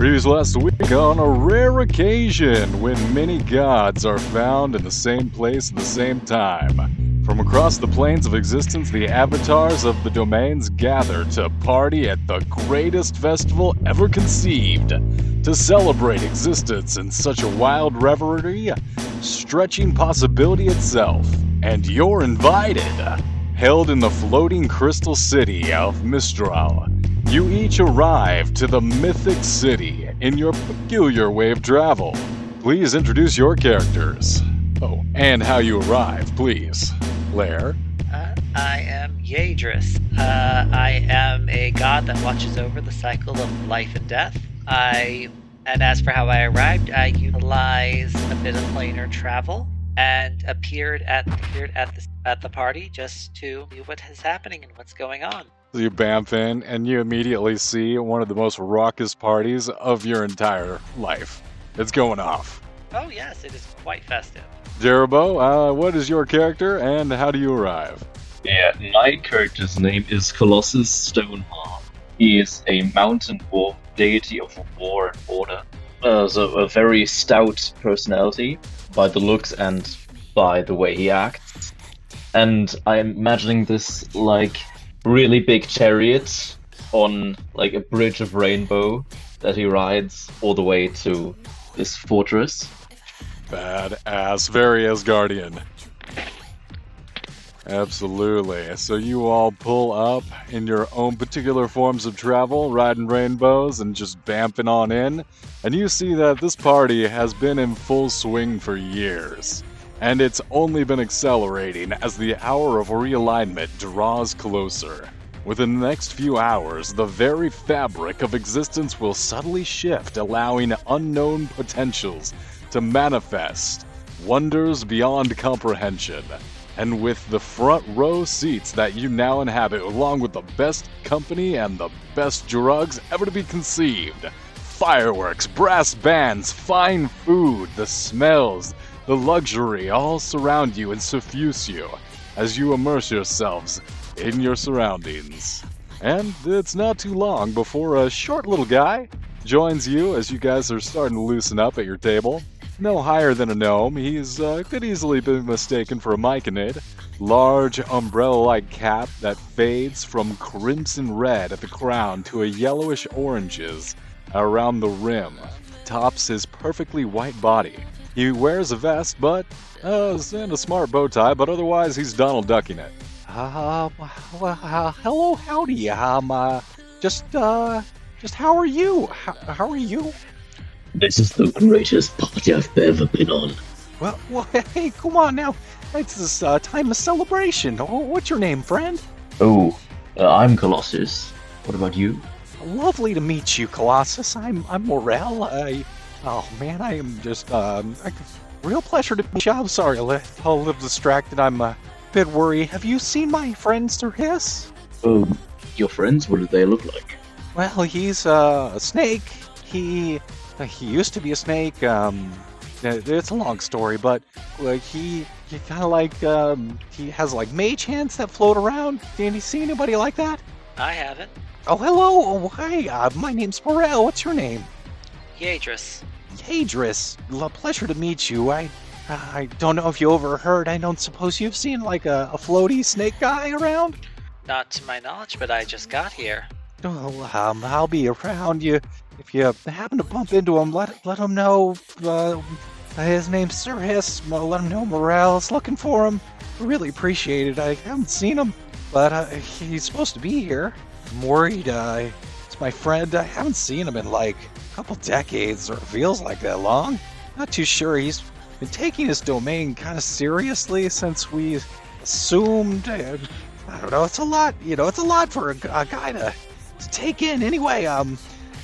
Previous last week, on a rare occasion when many gods are found in the same place at the same time. From across the planes of existence, the avatars of the domains gather to party at the greatest festival ever conceived. To celebrate existence in such a wild revelry, stretching possibility itself. And you're invited. Held in the floating crystal city of Mistral, you each arrive to the mythic city in your peculiar way of travel. Please introduce your characters. Oh, and how you arrive, please. Lair. Uh, I am Yadris. Uh, I am a god that watches over the cycle of life and death. I, and as for how I arrived, I utilized a bit of planar travel and appeared at appeared at the at the party just to see what is happening and what's going on. You bamf in, and you immediately see one of the most raucous parties of your entire life. It's going off. Oh yes, it is quite festive. Jerobo, uh, what is your character, and how do you arrive? Yeah, my character's name is Colossus Stoneheart. He is a mountain wolf deity of war and order. Uh, so a very stout personality by the looks and by the way he acts. And I'm imagining this like really big chariot on like a bridge of rainbow that he rides all the way to this fortress. Badass, very Asgardian. Absolutely. So you all pull up in your own particular forms of travel, riding rainbows and just bamping on in, and you see that this party has been in full swing for years. And it's only been accelerating as the hour of realignment draws closer. Within the next few hours, the very fabric of existence will subtly shift, allowing unknown potentials to manifest, wonders beyond comprehension. And with the front row seats that you now inhabit, along with the best company and the best drugs ever to be conceived fireworks, brass bands, fine food, the smells, the luxury all surround you and suffuse you as you immerse yourselves in your surroundings. And it's not too long before a short little guy joins you as you guys are starting to loosen up at your table. No higher than a gnome, he's uh, could easily be mistaken for a myconid. Large umbrella-like cap that fades from crimson red at the crown to a yellowish oranges around the rim tops his perfectly white body. He wears a vest, but uh, and a smart bow tie, but otherwise he's Donald Ducking it. Uh, well, uh, hello, howdy. Um, uh, just, uh, just how are you? How, how are you? This is the greatest party I've ever been on. Well, well hey, come on now. It's this uh, time of celebration. Oh, what's your name, friend? Oh, uh, I'm Colossus. What about you? Lovely to meet you, Colossus. I'm I'm Morel. I, oh man, I am just um, I, real pleasure to meet you. I'm sorry, a little, a little distracted. I'm a bit worried. Have you seen my friend Sir Hiss? Oh, your friends? What do they look like? Well, he's uh, a snake. He he used to be a snake. Um, it's a long story, but like he he kind of like um, he has like mage hands that float around. Did you see anybody like that? I haven't. Oh, hello. Oh, hi. Uh, my name's Morel. What's your name? Yadris. Yadris. L- pleasure to meet you. I I don't know if you overheard. I don't suppose you've seen like a, a floaty snake guy around. Not to my knowledge, but I just got here. Oh, um, I'll be around. You, if you happen to bump into him, let let him know. Uh, his name's Sir Hiss. Let him know Morel's looking for him. Really appreciate it. I haven't seen him, but uh, he's supposed to be here. I'm worried. Uh, it's my friend. I haven't seen him in like a couple decades, or it feels like that long. Not too sure. He's been taking his domain kind of seriously since we assumed. Uh, I don't know. It's a lot. You know, it's a lot for a, a guy to, to take in. Anyway, um,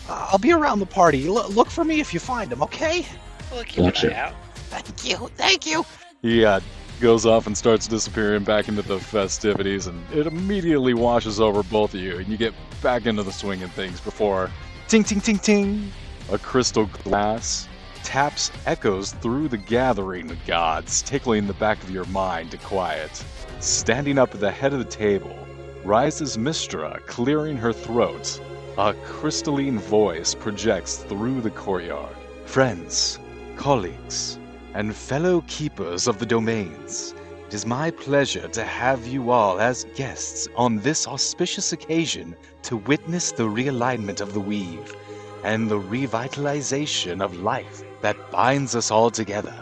I'll be around the party. L- look for me if you find him. Okay? We'll keep Gotcha. an eye out. Thank you. Thank you. He uh, goes off and starts disappearing back into the festivities, and it immediately washes over both of you, and you get back into the swing of things before ting ting ting ting. A crystal glass taps echoes through the gathering gods, tickling the back of your mind to quiet. Standing up at the head of the table rises Mistra, clearing her throat. A crystalline voice projects through the courtyard. Friends, colleagues, and fellow keepers of the domains, it is my pleasure to have you all as guests on this auspicious occasion to witness the realignment of the weave and the revitalization of life that binds us all together.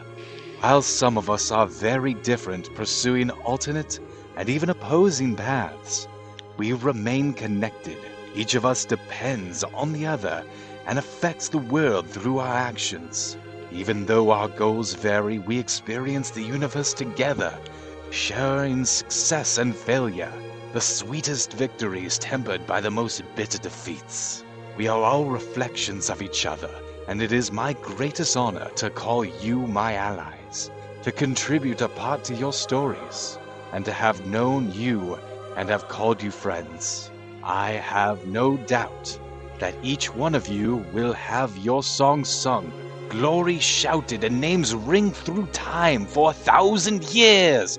While some of us are very different, pursuing alternate and even opposing paths, we remain connected. Each of us depends on the other and affects the world through our actions. Even though our goals vary, we experience the universe together, sharing success and failure, the sweetest victories tempered by the most bitter defeats. We are all reflections of each other, and it is my greatest honor to call you my allies, to contribute a part to your stories, and to have known you and have called you friends. I have no doubt that each one of you will have your song sung, glory shouted, and names ring through time for a thousand years.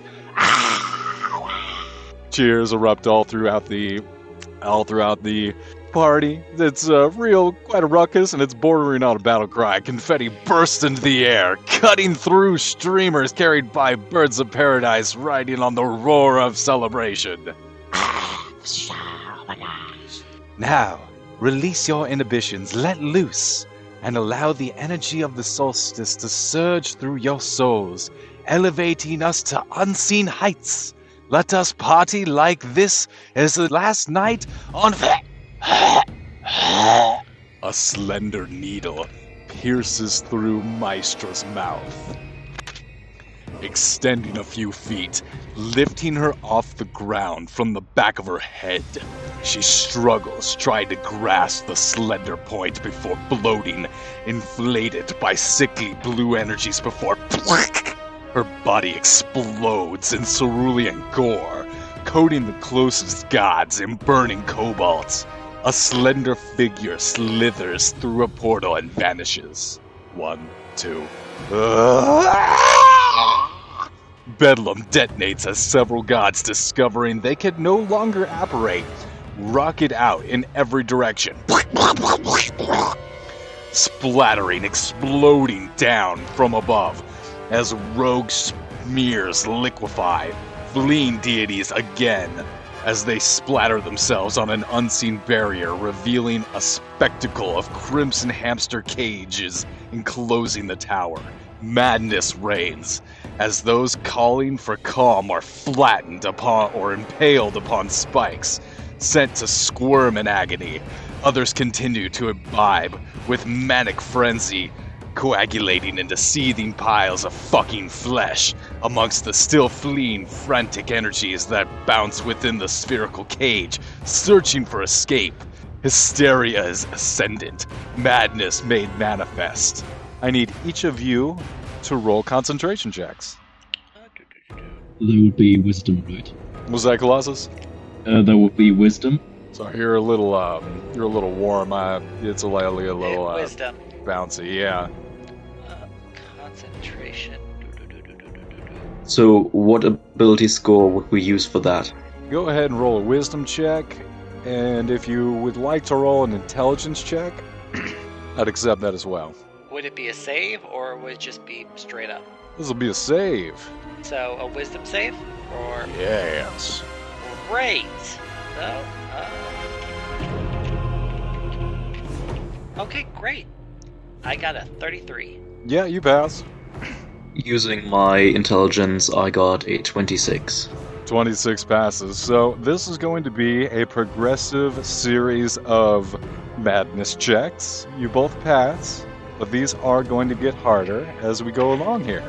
Cheers erupt all throughout the all throughout the party. It's uh, real quite a ruckus and it's bordering on a battle cry. Confetti bursts into the air, cutting through streamers carried by birds of paradise riding on the roar of celebration. Now, release your inhibitions, let loose, and allow the energy of the solstice to surge through your souls, elevating us to unseen heights. Let us party like this as the last night on. A slender needle pierces through Mistra's mouth, extending a few feet, lifting her off the ground from the back of her head. She struggles, trying to grasp the slender point before bloating, inflated by sickly blue energies before. Her body explodes in cerulean gore, coating the closest gods in burning cobalt. A slender figure slithers through a portal and vanishes. One, two. Bedlam detonates as several gods, discovering they can no longer operate, rocket out in every direction. Splattering, exploding down from above as rogue smears liquefy, fleeing deities again as they splatter themselves on an unseen barrier, revealing a spectacle of crimson hamster cages enclosing the tower. Madness reigns as those calling for calm are flattened upon or impaled upon spikes, sent to squirm in agony. Others continue to imbibe with manic frenzy, coagulating into seething piles of fucking flesh amongst the still fleeing frantic energies that bounce within the spherical cage, searching for escape. Hysteria is ascendant, madness made manifest. I need each of you to roll concentration checks. That would be wisdom, right? Was that Colossus? Uh, that would be wisdom. Sorry, you're a little um, you're a little warm. Uh, it's a lightly a little uh, Wisdom. bouncy. Yeah. Concentration. So, what ability score would we use for that? Go ahead and roll a wisdom check, and if you would like to roll an intelligence check, I'd accept that as well. Would it be a save or would it just be straight up? This will be a save. So a wisdom save or Yes. great. So uh... okay, great. I got a 33. Yeah, you pass. Using my intelligence, I got a 26. 26 passes. So this is going to be a progressive series of madness checks. You both pass, but these are going to get harder as we go along here.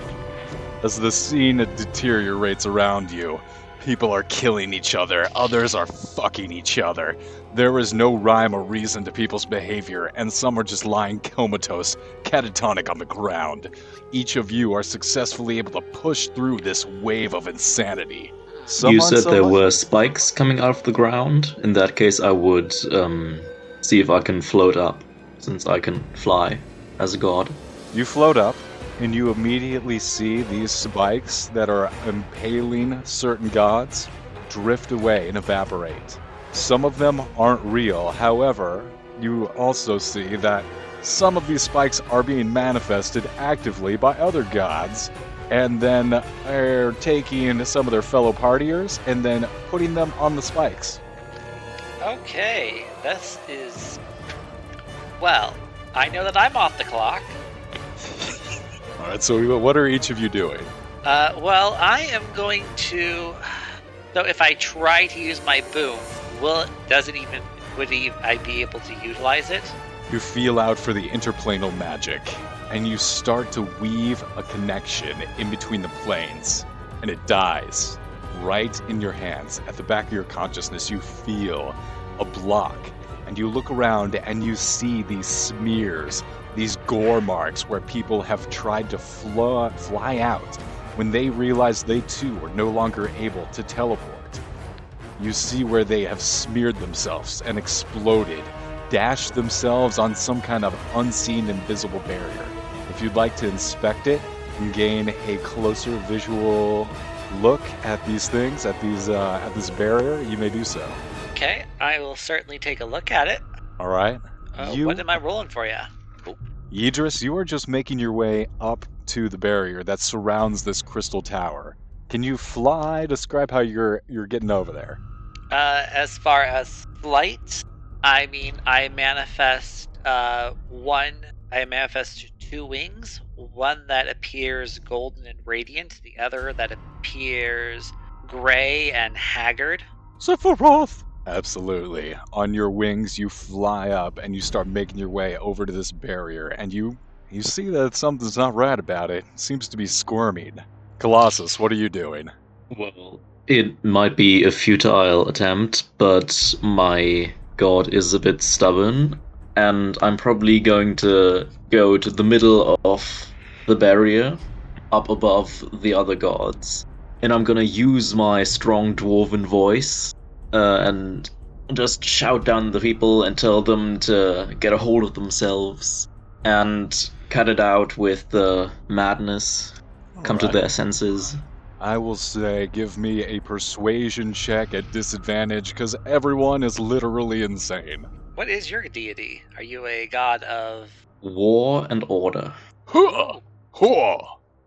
As the scene deteriorates around you, people are killing each other, others are fucking each other. There is no rhyme or reason to people's behavior, and some are just lying comatose, catatonic on the ground. Each of you are successfully able to push through this wave of insanity. Some you on said there were spikes coming out of the ground. In that case, I would um, see if I can float up, since I can fly as a god. You float up, and you immediately see these spikes that are impaling certain gods drift away and evaporate. Some of them aren't real. However, you also see that some of these spikes are being manifested actively by other gods, and then are taking some of their fellow partiers and then putting them on the spikes. Okay, this is. Well, I know that I'm off the clock. All right, so what are each of you doing? Uh, well, I am going to. So if I try to use my boom, will it, does it even would I be able to utilize it? You feel out for the interplanal magic, and you start to weave a connection in between the planes, and it dies right in your hands. At the back of your consciousness, you feel a block, and you look around and you see these smears, these gore marks where people have tried to fly, fly out when they realize they too are no longer able to teleport. You see where they have smeared themselves and exploded, dashed themselves on some kind of unseen invisible barrier. If you'd like to inspect it and gain a closer visual look at these things, at these uh, at this barrier, you may do so. Okay, I will certainly take a look at it. All right. Uh, you, What am I rolling for you? Idris, you are just making your way up to the barrier that surrounds this crystal tower. Can you fly? Describe how you're you're getting over there. Uh, as far as flight, I mean, I manifest uh, one. I manifest two wings. One that appears golden and radiant. The other that appears gray and haggard. Sephiroth! Absolutely. On your wings, you fly up and you start making your way over to this barrier, and you you see that something's not right about it. it seems to be squirming. Colossus, what are you doing? Well, it might be a futile attempt, but my god is a bit stubborn, and I'm probably going to go to the middle of the barrier, up above the other gods, and I'm gonna use my strong dwarven voice uh, and just shout down the people and tell them to get a hold of themselves and cut it out with the madness, come to their senses. I will say, give me a persuasion check at disadvantage, because everyone is literally insane. What is your deity? Are you a god of? War and order. Huh! Huh!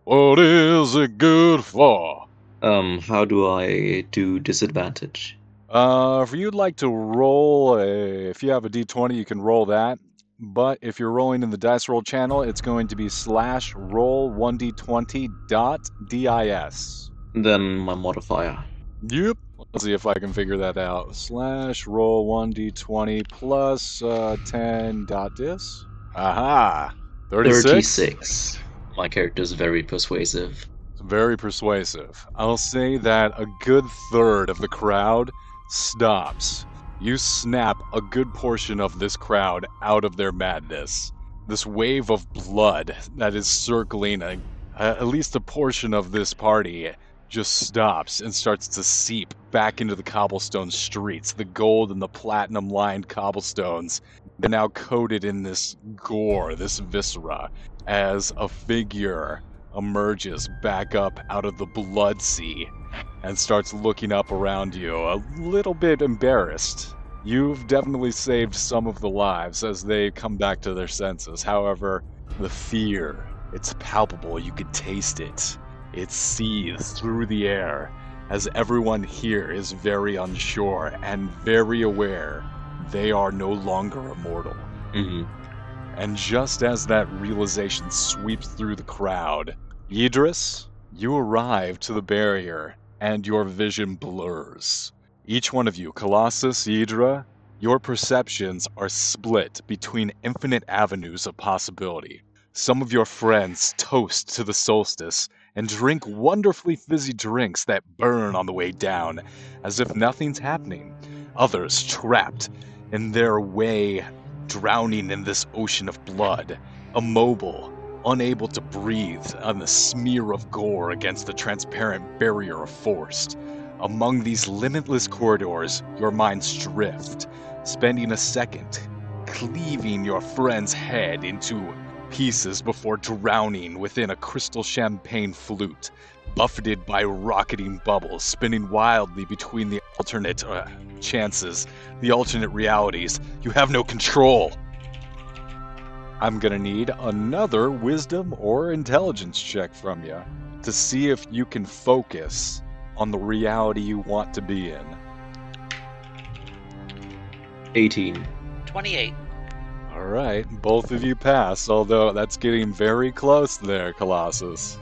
What is it good for? Um, how do I do disadvantage? Uh, if you'd like to roll a, if you have a d20, you can roll that. But if you're rolling in the dice roll channel, it's going to be slash roll 1d20 dot dis. Then my modifier. Yep. Let's see if I can figure that out. Slash roll 1d20 plus uh, 10 dot dis. Aha! 36. 36. My character is very persuasive. Very persuasive. I'll say that a good third of the crowd stops. You snap a good portion of this crowd out of their madness. This wave of blood that is circling a, at least a portion of this party just stops and starts to seep back into the cobblestone streets. The gold and the platinum lined cobblestones are now coated in this gore, this viscera, as a figure emerges back up out of the blood sea and starts looking up around you, a little bit embarrassed. You've definitely saved some of the lives as they come back to their senses. However, the fear, it's palpable. You could taste it. It seethes through the air as everyone here is very unsure and very aware they are no longer immortal. hmm And just as that realization sweeps through the crowd, Idris, you arrive to the barrier and your vision blurs. Each one of you, Colossus, Idra, your perceptions are split between infinite avenues of possibility. Some of your friends toast to the solstice and drink wonderfully fizzy drinks that burn on the way down, as if nothing's happening. Others trapped in their way drowning in this ocean of blood, immobile, unable to breathe on the smear of gore against the transparent barrier of force. Among these limitless corridors, your minds drift, spending a second cleaving your friend's head into pieces before drowning within a crystal champagne flute. Buffeted by rocketing bubbles, spinning wildly between the alternate uh, chances, the alternate realities. You have no control. I'm gonna need another wisdom or intelligence check from you to see if you can focus on the reality you want to be in. 18. 28. All right, both of you pass, although that's getting very close there, Colossus.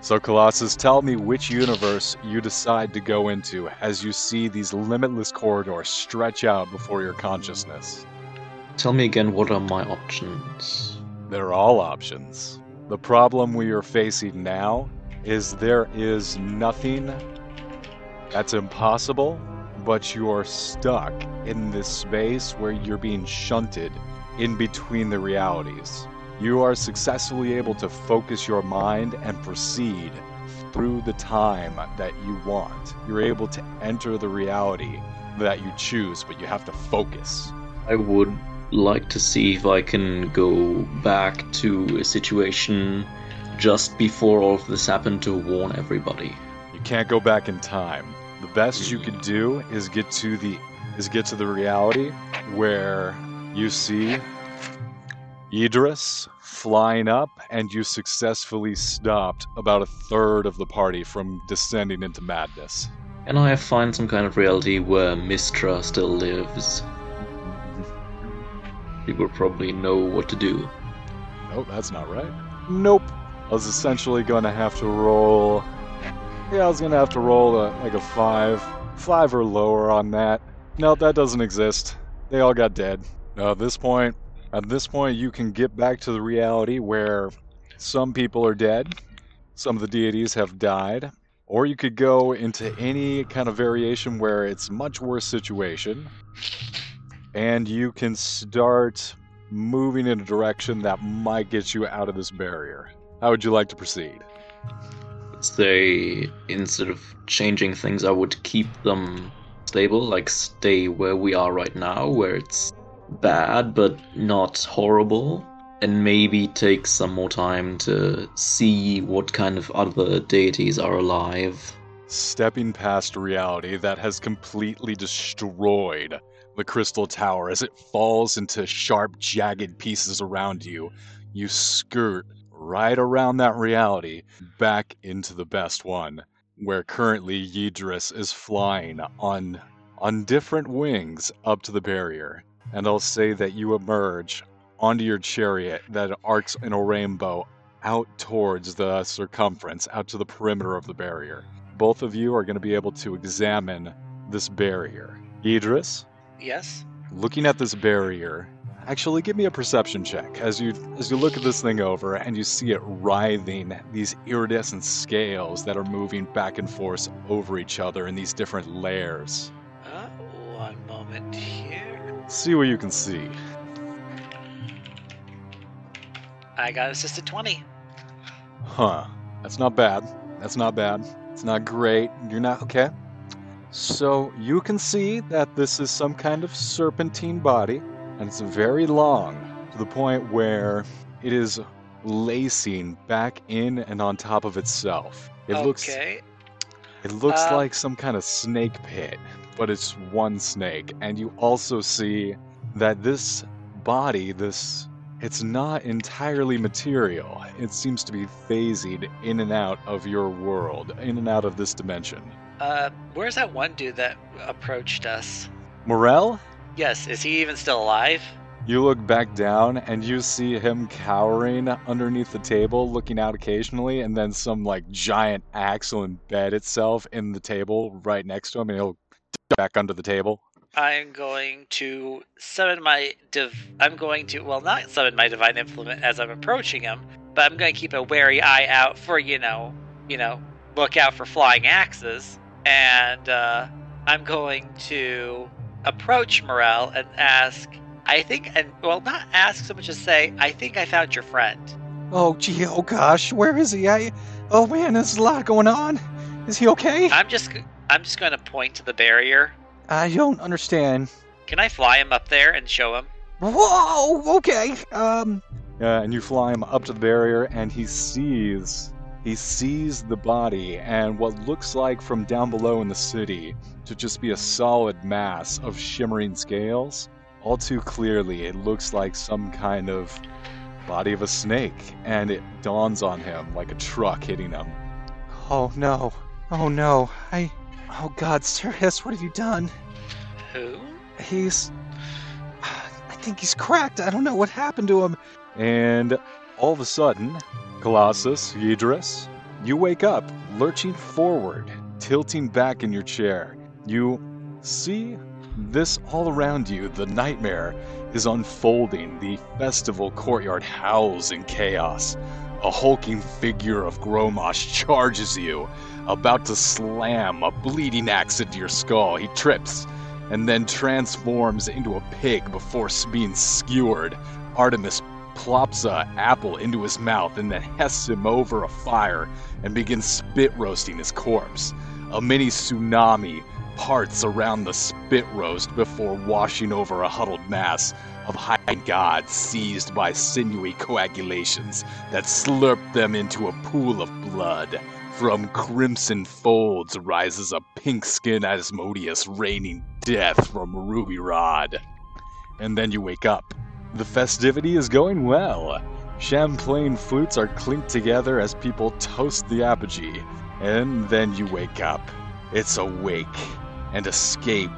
So, Colossus, tell me which universe you decide to go into as you see these limitless corridors stretch out before your consciousness. Tell me again what are my options? They're all options. The problem we are facing now is there is nothing that's impossible, but you're stuck in this space where you're being shunted in between the realities. You are successfully able to focus your mind and proceed through the time that you want. You're able to enter the reality that you choose, but you have to focus. I would like to see if I can go back to a situation just before all of this happened to warn everybody. You can't go back in time. The best you could do is get to the is get to the reality where you see Idris flying up and you successfully stopped about a third of the party from descending into madness. And I find some kind of reality where Mistra still lives. People probably know what to do. Nope, that's not right. Nope. I was essentially going to have to roll. Yeah, I was going to have to roll a, like a five, five or lower on that. No, that doesn't exist. They all got dead. Now, at this point, at this point, you can get back to the reality where some people are dead, some of the deities have died, or you could go into any kind of variation where it's much worse situation, and you can start moving in a direction that might get you out of this barrier. How would you like to proceed? Say, instead of changing things, I would keep them stable, like stay where we are right now, where it's bad but not horrible, and maybe take some more time to see what kind of other deities are alive. Stepping past reality that has completely destroyed the Crystal Tower as it falls into sharp, jagged pieces around you, you skirt right around that reality back into the best one, where currently Yidris is flying on on different wings up to the barrier. And I'll say that you emerge onto your chariot that arcs in a rainbow out towards the circumference, out to the perimeter of the barrier. Both of you are going to be able to examine this barrier. Idris, Yes? looking at this barrier, actually give me a perception check as you as you look at this thing over and you see it writhing these iridescent scales that are moving back and forth over each other in these different layers. Uh, one moment. See what you can see. I got assisted 20. Huh. That's not bad. That's not bad. It's not great. You're not okay. So you can see that this is some kind of serpentine body, and it's very long to the point where it is lacing back in and on top of itself. It looks okay. it looks Um, like some kind of snake pit, but it's one snake. And you also see that this body, this it's not entirely material. It seems to be phasing in and out of your world, in and out of this dimension. Uh, where's that one dude that approached us? Morel, Yes, is he even still alive? you look back down and you see him cowering underneath the table, looking out occasionally, and then some like giant axe will embed itself in the table right next to him, and he'll back under the table. I'm going to summon my div. I'm going to, well, not summon my divine implement as I'm approaching him, but I'm going to keep a wary eye out for, you know, you know, look out for flying axes. And uh, I'm going to approach Morel and ask. I think, and well, not ask so much as say, I think I found your friend. Oh, gee, oh gosh, where is he? I, oh man, there's a lot going on. Is he okay? I'm just, I'm just going to point to the barrier. I don't understand. Can I fly him up there and show him? Whoa, okay. Um, Uh, and you fly him up to the barrier, and he sees He sees the body and what looks like from down below in the city to just be a solid mass of shimmering scales. All too clearly, it looks like some kind of body of a snake, and it dawns on him like a truck hitting him. Oh no. Oh no. I. Oh god, Sir Hiss, what have you done? Who? He's. I think he's cracked. I don't know what happened to him. And all of a sudden, Colossus, Yidris, you wake up, lurching forward, tilting back in your chair. You see this all around you. The nightmare is unfolding. The festival courtyard howls in chaos. A hulking figure of Gromosh charges you, about to slam a bleeding axe into your skull. He trips and then transforms into a pig before being skewered. Artemis plops a apple into his mouth and then hests him over a fire and begins spit roasting his corpse. A mini tsunami parts around the spit roast before washing over a huddled mass of high gods seized by sinewy coagulations that slurp them into a pool of blood. From crimson folds rises a pink skinned Asmodeus raining death from Ruby Rod. And then you wake up. The festivity is going well. Champagne flutes are clinked together as people toast the apogee. And then you wake up. It's awake and escape,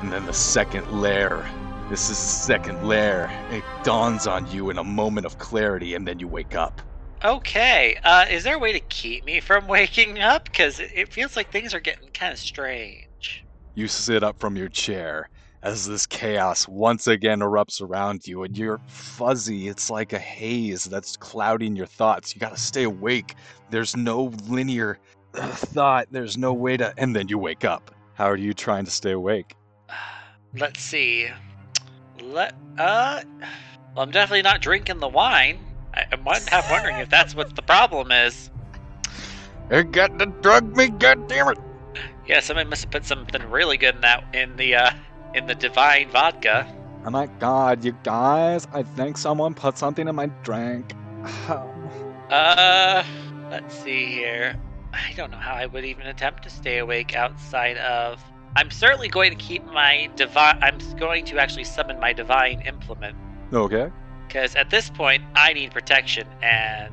and then the second lair. This is the second lair. It dawns on you in a moment of clarity, and then you wake up. Okay. Uh, is there a way to keep me from waking up? Because it it feels like things are getting kind of strange. You sit up from your chair as this chaos once again erupts around you, and you're fuzzy. It's like a haze that's clouding your thoughts. You gotta stay awake. There's no linear uh, thought, there's no way to. And then you wake up. How are you trying to stay awake? Let's see. Let uh. Well, I'm definitely not drinking the wine. I, I'm half wondering if that's what the problem is. It got to drug me, goddammit! Yeah, somebody must have put something really good in that in the uh in the divine vodka. Oh my god, you guys, I think someone put something in my drink. Uh, let's see here. I don't know how I would even attempt to stay awake outside of. I'm certainly going to keep my divine. I'm going to actually summon my divine implement Okay. because at this point I need protection, and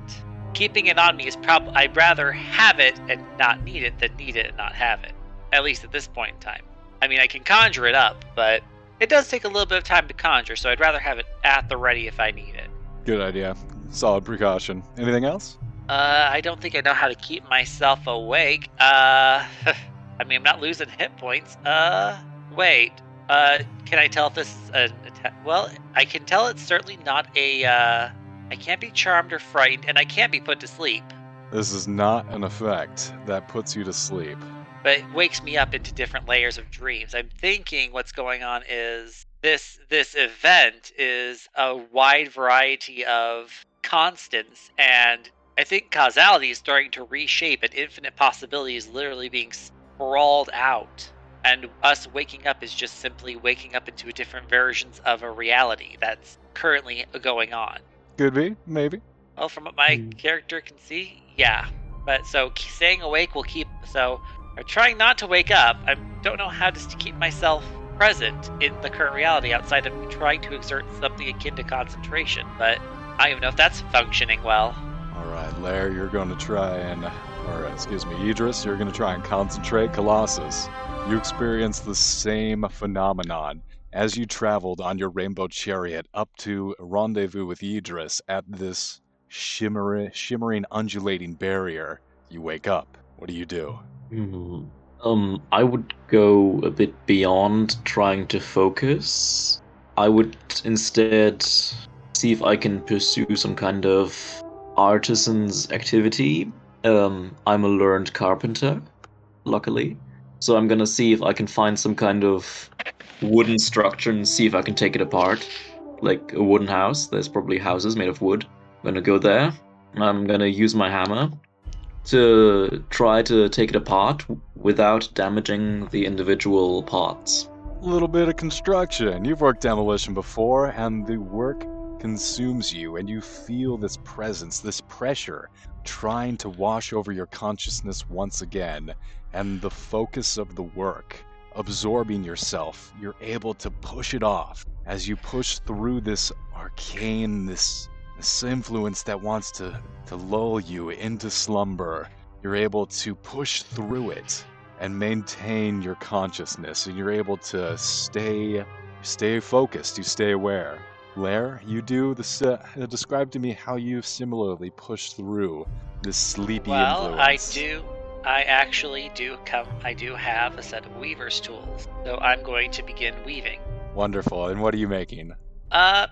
keeping it on me is probably. I'd rather have it and not need it than need it and not have it. At least at this point in time. I mean, I can conjure it up, but it does take a little bit of time to conjure, so I'd rather have it at the ready if I need it. Good idea. Solid precaution. Anything else? Uh, I don't think I know how to keep myself awake. Uh, I mean, I'm not losing hit points. Uh, wait. Uh, can I tell if this is an attack? Well, I can tell it's certainly not a, uh, I can't be charmed or frightened, and I can't be put to sleep. This is not an effect that puts you to sleep. But it wakes me up into different layers of dreams. I'm thinking what's going on is this this event is a wide variety of constants, and I think causality is starting to reshape, and infinite possibilities literally being sprawled out. And us waking up is just simply waking up into different versions of a reality that's currently going on. Could be, maybe. Well, from what my Hmm. character can see, yeah. But so staying awake will keep. So I'm trying not to wake up. I don't know how just to keep myself present in the current reality outside of trying to exert something akin to concentration. But I don't even know if that's functioning well. All right, Lair, you're going to try and, or excuse me, Idris, you're going to try and concentrate Colossus. You experience the same phenomenon as you traveled on your rainbow chariot up to rendezvous with Idris at this shimmering, shimmering, undulating barrier. You wake up. What do you do? Hmm. Um, I would go a bit beyond trying to focus. I would instead see if I can pursue some kind of artisan's activity. Um, I'm a learned carpenter, luckily. So I'm gonna see if I can find some kind of wooden structure and see if I can take it apart. Like a wooden house. There's probably houses made of wood. I'm gonna go there. I'm gonna use my hammer to try to take it apart without damaging the individual parts. A little bit of construction. You've worked demolition before, and the work consumes you, and you feel this presence, this pressure, trying to wash over your consciousness once again, and the focus of the work, absorbing yourself, you're able to push it off as you push through this arcane, this this influence that wants to, to lull you into slumber. You're able to push through it and maintain your consciousness, and you're able to stay stay focused. You stay aware. Lair, you do this. Uh, describe to me how you similarly push through this sleepy Well, influence. I do. I actually do come. I do have a set of weaver's tools, so I'm going to begin weaving. Wonderful. And what are you making? Uh,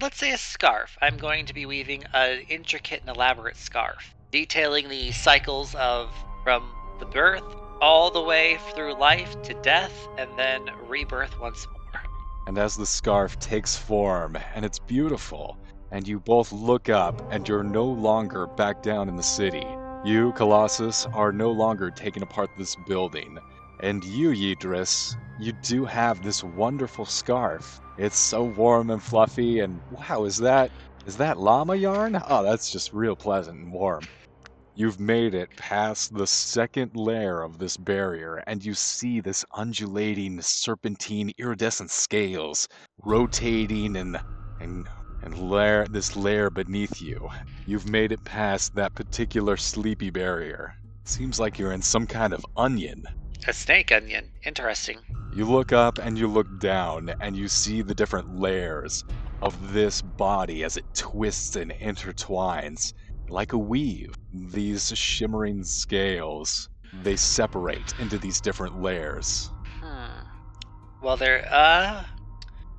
let's say a scarf. I'm going to be weaving an intricate and elaborate scarf, detailing the cycles of from the birth all the way through life to death, and then rebirth once more. And as the scarf takes form, and it's beautiful, and you both look up, and you're no longer back down in the city. You, Colossus, are no longer taking apart this building. And you, Yidris, you do have this wonderful scarf. It's so warm and fluffy, and wow, is that is that llama yarn? Oh, that's just real pleasant and warm. You've made it past the second layer of this barrier, and you see this undulating, serpentine, iridescent scales rotating and and and layer this layer beneath you. You've made it past that particular sleepy barrier. Seems like you're in some kind of onion. A snake onion. Interesting. You look up and you look down, and you see the different layers of this body as it twists and intertwines like a weave. These shimmering scales, they separate into these different layers. Hmm. Well, there, uh,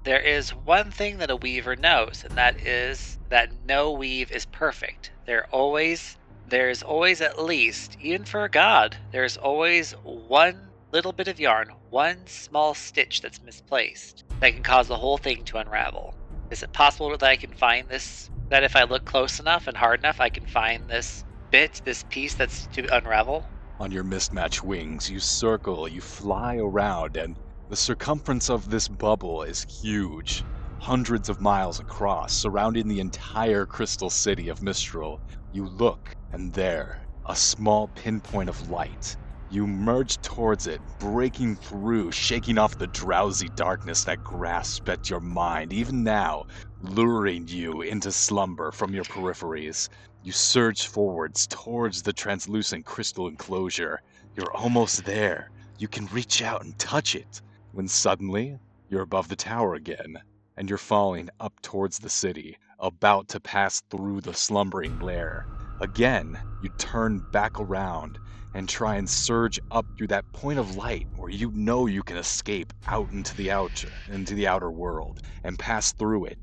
there is one thing that a weaver knows, and that is that no weave is perfect. There always, there's always at least, even for a god, there's always one little bit of yarn, one small stitch that's misplaced that can cause the whole thing to unravel. Is it possible that I can find this? That if I look close enough and hard enough, I can find this bit, this piece that's to unravel? On your mismatched wings, you circle, you fly around, and the circumference of this bubble is huge, hundreds of miles across, surrounding the entire crystal city of Mistral. You look, and there, a small pinpoint of light. You merge towards it, breaking through, shaking off the drowsy darkness that grasps at your mind, even now, luring you into slumber from your peripheries. You surge forwards towards the translucent crystal enclosure. You're almost there. You can reach out and touch it. When suddenly, you're above the tower again, and you're falling up towards the city, about to pass through the slumbering lair. Again, you turn back around and try and surge up through that point of light where you know you can escape out into the outer into the outer world and pass through it.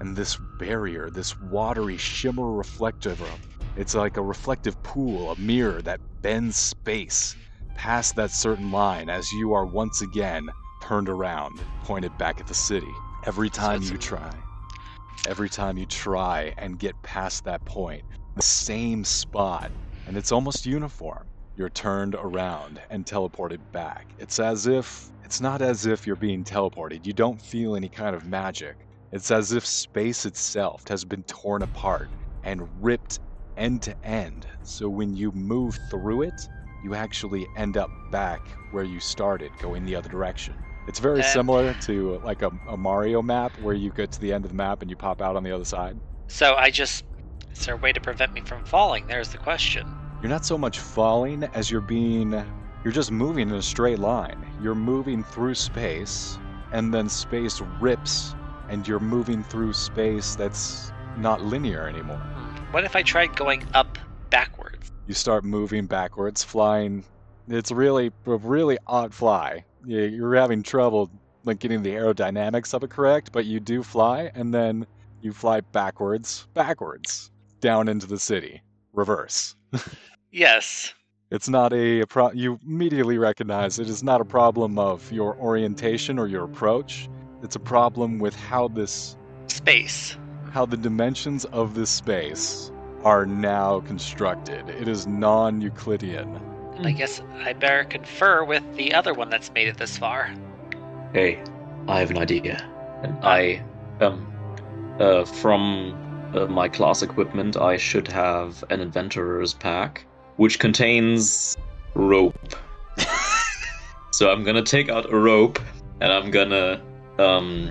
And this barrier, this watery shimmer reflective, it's like a reflective pool, a mirror that bends space past that certain line as you are once again turned around, pointed back at the city. Every time it's- you try, every time you try and get past that point, the same spot, and it's almost uniform. You're turned around and teleported back. It's as if, it's not as if you're being teleported. You don't feel any kind of magic. It's as if space itself has been torn apart and ripped end to end. So when you move through it, you actually end up back where you started, going the other direction. It's very similar to like a, a Mario map where you get to the end of the map and you pop out on the other side. So I just. Is there a way to prevent me from falling? There's the question. You're not so much falling as you're being. You're just moving in a straight line. You're moving through space, and then space rips, and you're moving through space that's not linear anymore. Hmm. What if I tried going up backwards? You start moving backwards, flying. It's really a really odd fly. You- You're having trouble like getting the aerodynamics of it correct, but you do fly, and then you fly backwards, backwards, down into the city, reverse. Yes. It's not a pro- you immediately recognize it is not a problem of your orientation or your approach. It's a problem with how this Space. how the dimensions of this space are now constructed. It is non-Euclidean. I guess I better confer with the other one that's made it this far. Hey, I have an idea. And I um uh, from uh, my class equipment, I should have an adventurer's pack, which contains rope. so I'm gonna take out a rope, and I'm gonna um,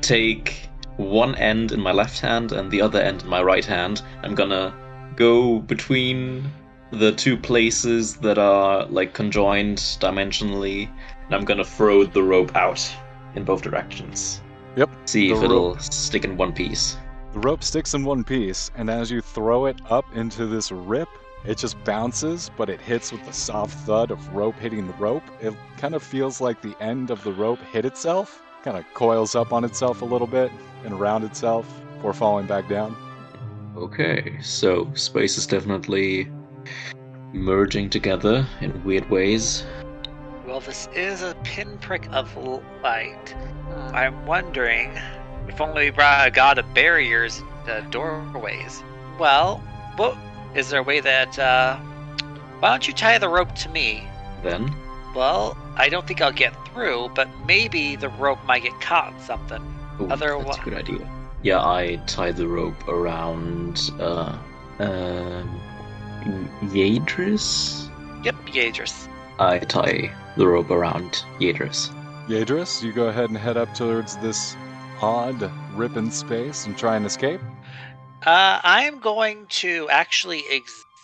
take one end in my left hand and the other end in my right hand. I'm gonna go between the two places that are like conjoined dimensionally, and I'm gonna throw the rope out in both directions. Yep. See the if it'll stick in one piece. The rope sticks in one piece, and as you throw it up into this rip, it just bounces, but it hits with the soft thud of rope hitting the rope. It kind of feels like the end of the rope hit itself, kind of coils up on itself a little bit and around itself before falling back down. Okay, so space is definitely merging together in weird ways. Well, this is a pinprick of light. I'm wondering if only we brought a god of barriers, uh, doorways. Well, what is there a way that? Uh, why don't you tie the rope to me? Then, Well, I don't think I'll get through, but maybe the rope might get caught in something. Ooh, Other that's a good idea. Yeah, I tie the rope around uh um Yadris. Yep, Yadris. I tie the rope around Yadris. Yadris, you go ahead and head up towards this odd rip in space and try and escape. Uh, I'm going to actually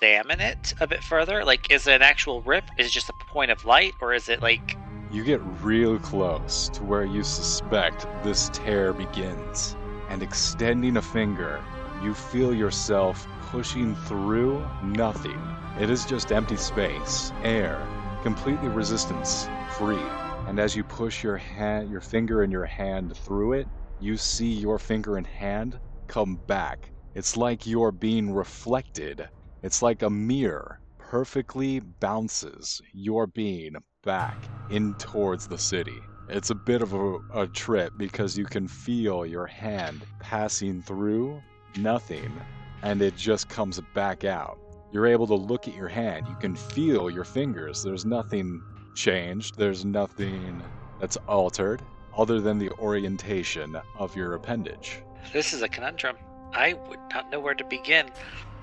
examine it a bit further. Like, is it an actual rip? Is it just a point of light, or is it like? You get real close to where you suspect this tear begins, and extending a finger, you feel yourself pushing through nothing. It is just empty space, air, completely resistance free. And as you push your hand, your finger and your hand through it, you see your finger and hand come back. It's like you're being reflected. It's like a mirror perfectly bounces your being back in towards the city. It's a bit of a, a trip because you can feel your hand passing through nothing and it just comes back out. You're able to look at your hand. You can feel your fingers. There's nothing changed, there's nothing that's altered other than the orientation of your appendage. This is a conundrum. I would not know where to begin.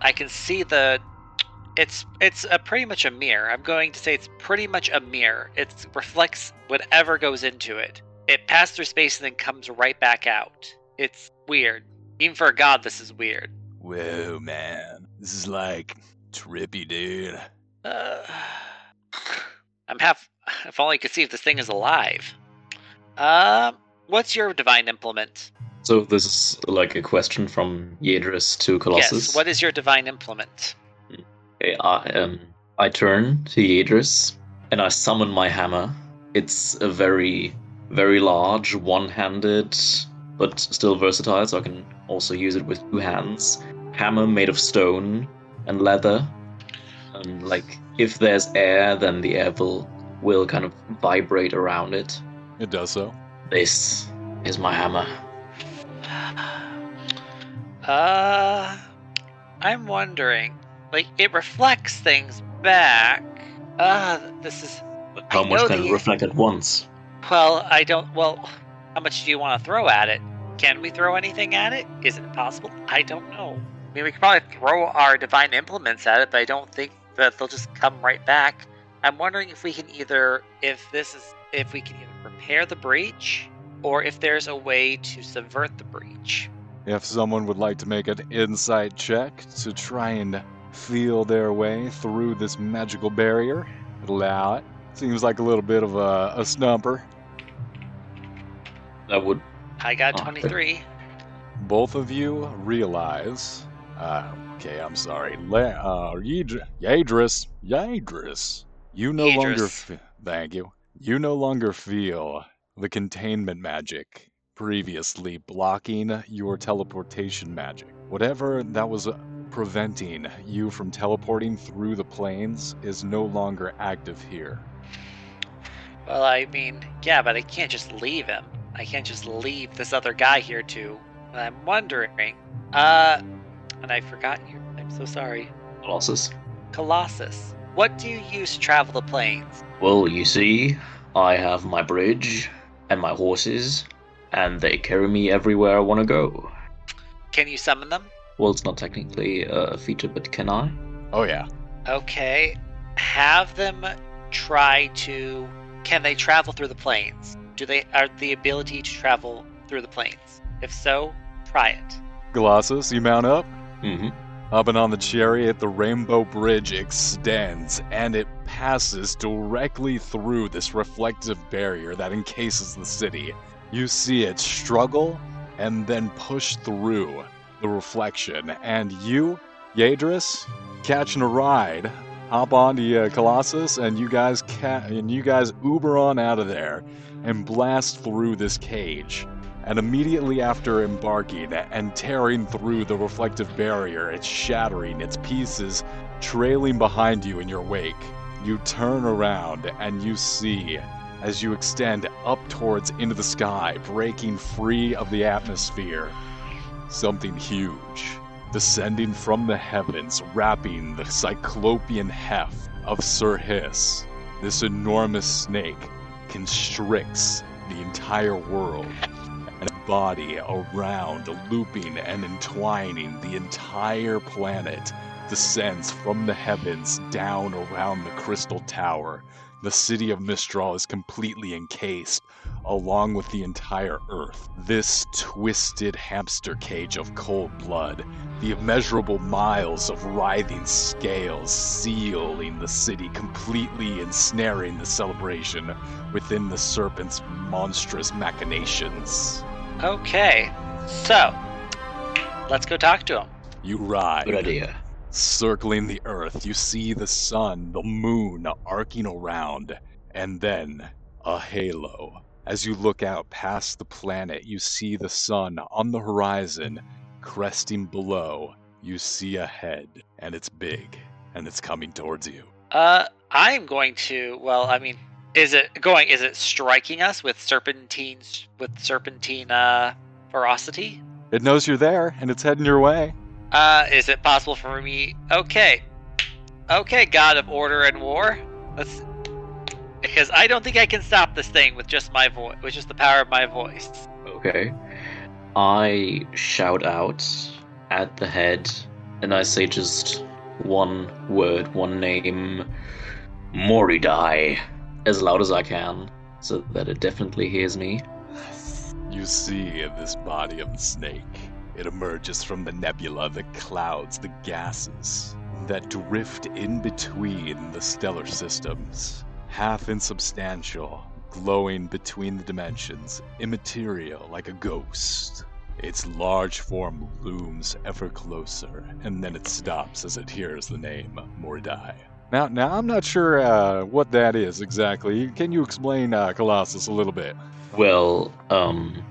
I can see the. It's it's a pretty much a mirror. I'm going to say it's pretty much a mirror. It reflects whatever goes into it. It passes through space and then comes right back out. It's weird. Even for a god, this is weird. Whoa, man. This is like trippy, dude. Uh, I'm half. If only I could see if this thing is alive. Um, what's your divine implement? So this is like a question from Yadris to Colossus. Yes. What is your divine implement? I, um, I turn to Yadris and I summon my hammer. It's a very, very large, one-handed, but still versatile, so I can also use it with two hands. Hammer made of stone and leather. And like, if there's air, then the air will will kind of vibrate around it. It does so. This is my hammer. Uh, I'm wondering. Like, it reflects things back. Uh, this is. How I much can it reflect at once? Well, I don't. Well, how much do you want to throw at it? Can we throw anything at it? Is it possible? I don't know. I mean, we could probably throw our divine implements at it, but I don't think that they'll just come right back. I'm wondering if we can either, if this is, if we can either repair the breach, or if there's a way to subvert the breach. If someone would like to make an insight check to try and feel their way through this magical barrier, allow it. Seems like a little bit of a, a stumper. That would I got Oh, 23. Both of you realize. Uh, okay, I'm sorry. Le- uh, Yadr- Yadris. Yadris. You no longer. F- thank you. You no longer feel the containment magic previously blocking your teleportation magic. Whatever that was uh, preventing you from teleporting through the planes is no longer active here. Well, I mean, yeah, but I can't just leave him. I can't just leave this other guy here too. And I'm wondering, uh, and I forgot you. I'm so sorry. Colossus. Colossus, what do you use to travel the planes? Well, you see, I have my bridge and my horses, and they carry me everywhere I want to go. Can you summon them? Well, it's not technically a feature, but can I? Oh yeah. Okay. Have them try to. Can they travel through the planes? Do they are the ability to travel through the planes? If so, try it. Colossus, you mount up. Mm-hmm. Hopping on the chariot, the Rainbow Bridge extends and it passes directly through this reflective barrier that encases the city. You see it struggle and then push through the reflection, and you, Yadris, catching a ride, hop onto uh, Colossus, and you guys ca- and you guys Uber on out of there and blast through this cage. And immediately after embarking and tearing through the reflective barrier, it's shattering its pieces, trailing behind you in your wake. You turn around and you see, as you extend up towards into the sky, breaking free of the atmosphere, something huge descending from the heavens, wrapping the cyclopean heft of Sir Hiss. This enormous snake constricts the entire world and a body around, looping and entwining the entire planet, descends from the heavens down around the Crystal Tower. The city of Mistra is completely encased, along with the entire Earth. This twisted hamster cage of cold blood, the immeasurable miles of writhing scales sealing the city, completely ensnaring the celebration within the serpent's monstrous machinations. Okay. So, let's go talk to him. You ride. Good idea. Circling the earth, you see the sun, the moon arcing around, and then a halo. As you look out past the planet, you see the sun on the horizon, cresting below. You see a head, and it's big, and it's coming towards you. Uh, I'm going to. Well, I mean, is it going? Is it striking us with serpentine with serpentine uh, ferocity? It knows you're there, and it's heading your way. Uh, is it possible for me? Okay, okay, God of Order and War. Let's. Because I don't think I can stop this thing with just my voice, with just the power of my voice. Okay. I shout out at the head, and I say just one word, one name, Moridai, as loud as I can, so that it definitely hears me. You see this body of the snake. It emerges from the nebula, the clouds, the gases that drift in between the stellar systems. Half insubstantial, glowing between the dimensions, immaterial like a ghost. Its large form looms ever closer, and then it stops as it hears the name Mordai. Now, now I'm not sure uh, what that is exactly. Can you explain uh, Colossus a little bit? Well, um,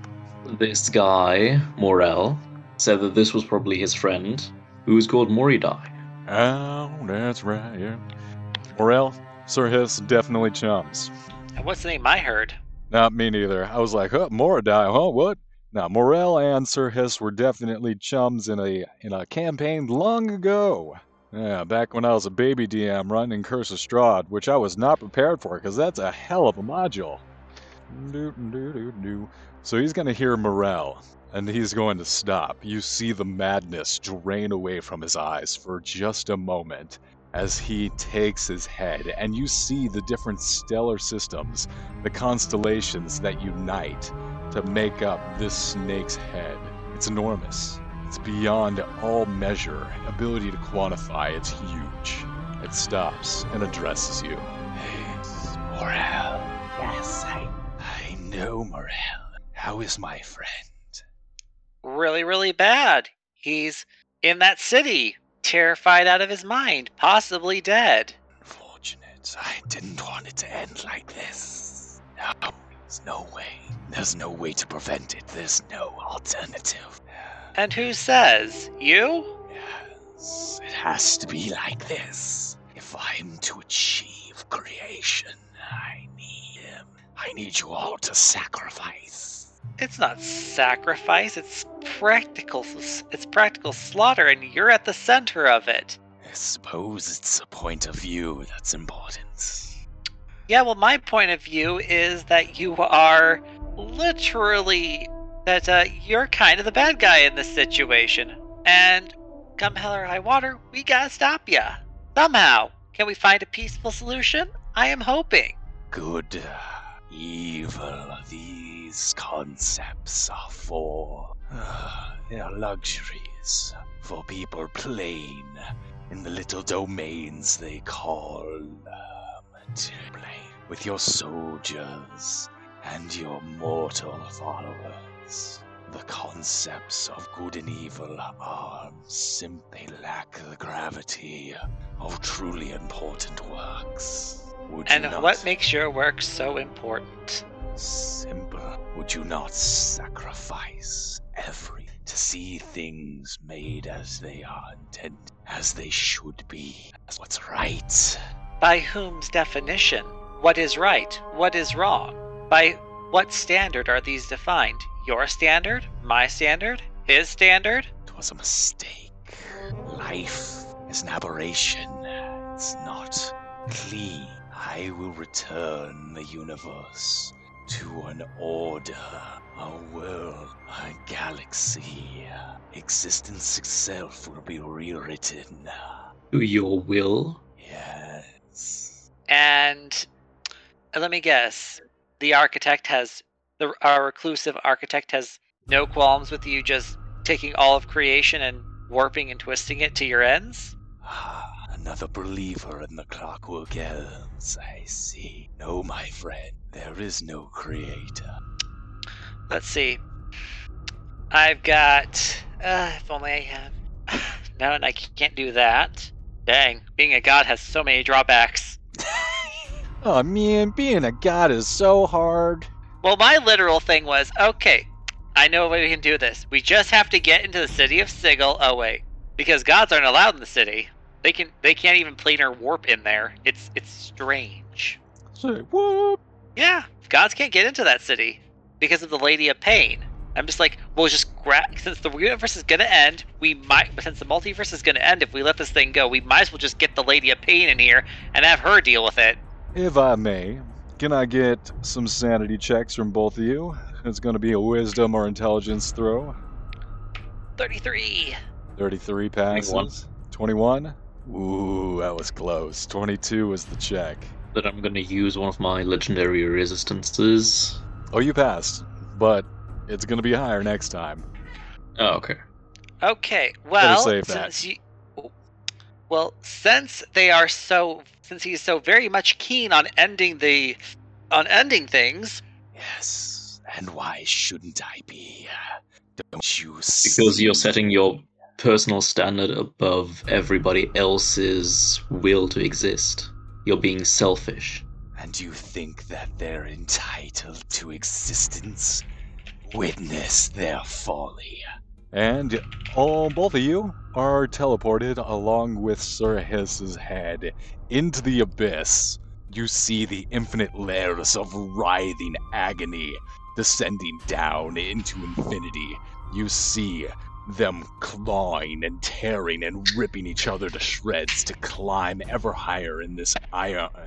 this guy, Morel, said that this was probably his friend, who was called Moridai. Oh, that's right. Yeah. Morel, Sir Hiss, definitely chums. And what's the name I heard? Not me neither. I was like, huh, Moradai, huh? What? Now, Morel and Sir Hiss were definitely chums in a in a campaign long ago. Yeah, back when I was a baby DM running Curse of Strahd, which I was not prepared for, because that's a hell of a module. Doo, doo, doo, doo. So he's going to hear Morel, and he's going to stop. You see the madness drain away from his eyes for just a moment as he takes his head, and you see the different stellar systems, the constellations that unite to make up this snake's head. It's enormous. It's beyond all measure, ability to quantify. It's huge. It stops and addresses you. Hey, Morel. Yes, I, I know Morel. How is my friend? Really, really bad. He's in that city, terrified out of his mind, possibly dead. Unfortunate. I didn't want it to end like this. No, there's no way. There's no way to prevent it. There's no alternative. And who says? You? Yes, it has to be like this. If I'm to achieve creation, I need him. I need you all to sacrifice. It's not sacrifice, it's practical it's practical slaughter and you're at the center of it. I suppose it's a point of view that's important. Yeah, well my point of view is that you are literally that uh, you're kind of the bad guy in this situation. And come hell or high water, we gotta stop ya. Somehow. Can we find a peaceful solution? I am hoping. Good, evil, these concepts are for. they are luxuries for people plain in the little domains they call uh, material plane with your soldiers and your mortal followers. The concepts of good and evil are simply lack the gravity of truly important works. Would you And what makes your work so important? Simple. Would you not sacrifice every to see things made as they are intended, as they should be, as what's right? By whom's definition? What is right? What is wrong? By what standard are these defined? Your standard? My standard? His standard? It was a mistake. Life is an aberration. It's not clean. I will return the universe to an order, a world, a galaxy. Existence itself will be rewritten. To your will? Yes. And uh, let me guess, the architect has the our reclusive architect has no qualms with you just taking all of creation and warping and twisting it to your ends? Ah, Another believer in the clockwork elves, I see. No, my friend, there is no creator. Let's see. I've got. Uh, if only I have. No, and I can't do that. Dang, being a god has so many drawbacks. Oh man, being a god is so hard. Well, my literal thing was okay, I know we can do this. We just have to get into the city of Sigil. Oh, wait. Because gods aren't allowed in the city. They can they can't even planar warp in there. It's it's strange. Say what? Yeah, gods can't get into that city because of the Lady of Pain. I'm just like, well, just grab since the universe is gonna end, we might since the multiverse is gonna end if we let this thing go, we might as well just get the Lady of Pain in here and have her deal with it. If I may, can I get some sanity checks from both of you? It's going to be a wisdom or intelligence throw. Thirty-three. 33 passes. 21. Ooh, that was close. 22 was the check. That I'm gonna use one of my legendary resistances. Oh, you passed, but it's going to be higher next time. Oh, okay. Okay, well, save that. since you, well, since they are so, since he's so very much keen on ending the, on ending things, Yes, and why shouldn't I be? Don't you See? Because you're setting your personal standard above everybody else's will to exist. You're being selfish. And you think that they're entitled to existence? Witness their folly. And all both of you are teleported along with Sir Hiss's head into the abyss. You see the infinite layers of writhing agony descending down into infinity. You see them clawing and tearing and ripping each other to shreds to climb ever higher in this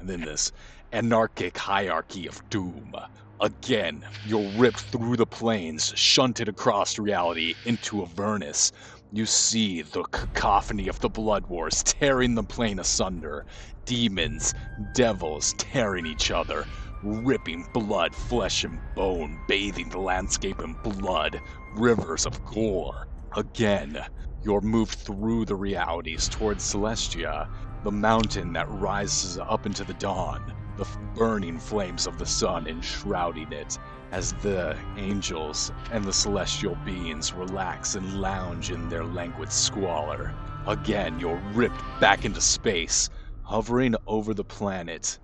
in this anarchic hierarchy of doom. Again, you're ripped through the planes, shunted across reality into Avernus. You see the cacophony of the Blood Wars tearing the plane asunder. Demons, devils tearing each other, ripping blood, flesh, and bone, bathing the landscape in blood, rivers of gore. Again, you're moved through the realities towards Celestia, the mountain that rises up into the dawn, the burning flames of the sun enshrouding it, as the angels and the celestial beings relax and lounge in their languid squalor. Again, you're ripped back into space, hovering over the planet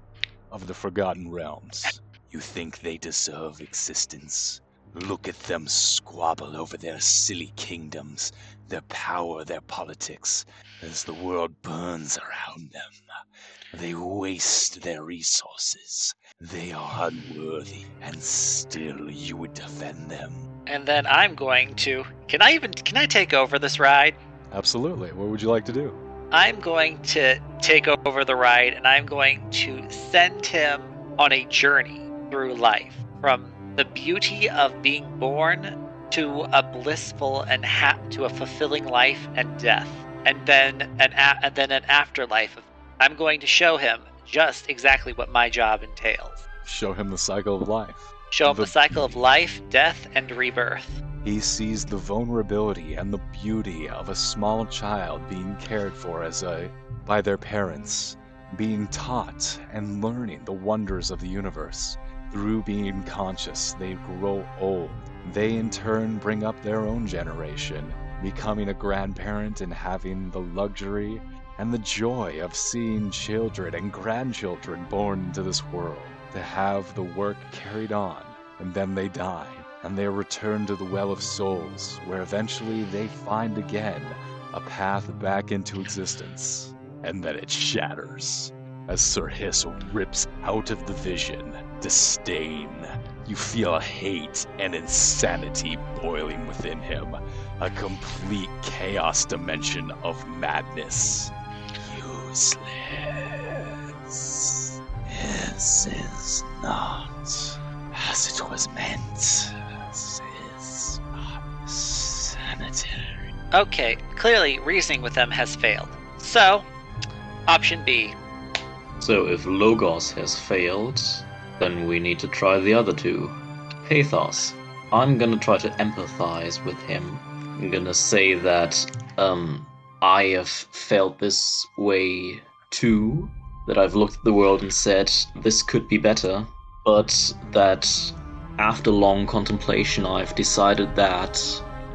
of the Forgotten Realms. You think they deserve existence? Look at them squabble over their silly kingdoms, their power, their politics, as the world burns around them. They waste their resources. They are unworthy, and still you would defend them. and then I'm going to. Can I even? Can I take over this ride? Absolutely. What would you like to do? I'm going to take over the ride, and I'm going to send him on a journey through life from the beauty of being born to a blissful and ha- to a fulfilling life and death, and then an a- and then an afterlife. Of, I'm going to show him just exactly what my job entails. Show him the cycle of life. Show him The- the cycle of life, death, and rebirth. He sees the vulnerability and the beauty of a small child being cared for as a by their parents, being taught and learning the wonders of the universe. Through being conscious, they grow old. They in turn bring up their own generation, becoming a grandparent and having the luxury and the joy of seeing children and grandchildren born into this world, to have the work carried on, and then they die and they return to the Well of Souls, where eventually they find again a path back into existence. And then it shatters as Sir Hiss rips out of the vision disdain. You feel hate and insanity boiling within him, a complete chaos dimension of madness. Useless. This is not as it was meant. This is not sanitary. Okay, clearly reasoning with them has failed. So, option B. So if Logos has failed, then we need to try the other two. Pathos. I'm gonna try to empathize with him. I'm gonna say that um I have felt this way too. That I've looked at the world and said this could be better, but that after long contemplation I've decided that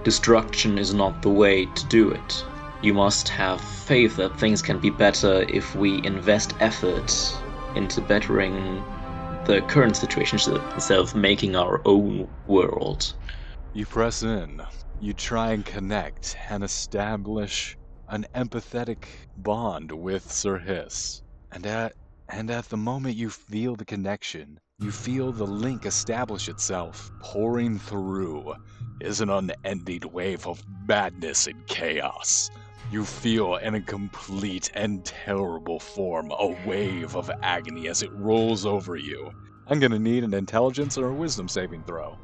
destruction is not the way to do it. You must have faith that things can be better if we invest effort into bettering the current situation instead of making our own world. You press in. You try and connect and establish an empathetic bond with Sir Hiss. And at and at the moment you feel the connection, you feel the link establish itself. Pouring through is an unending wave of madness and chaos. You feel in a complete and terrible form a wave of agony as it rolls over you. I'm gonna need an intelligence or a wisdom saving throw.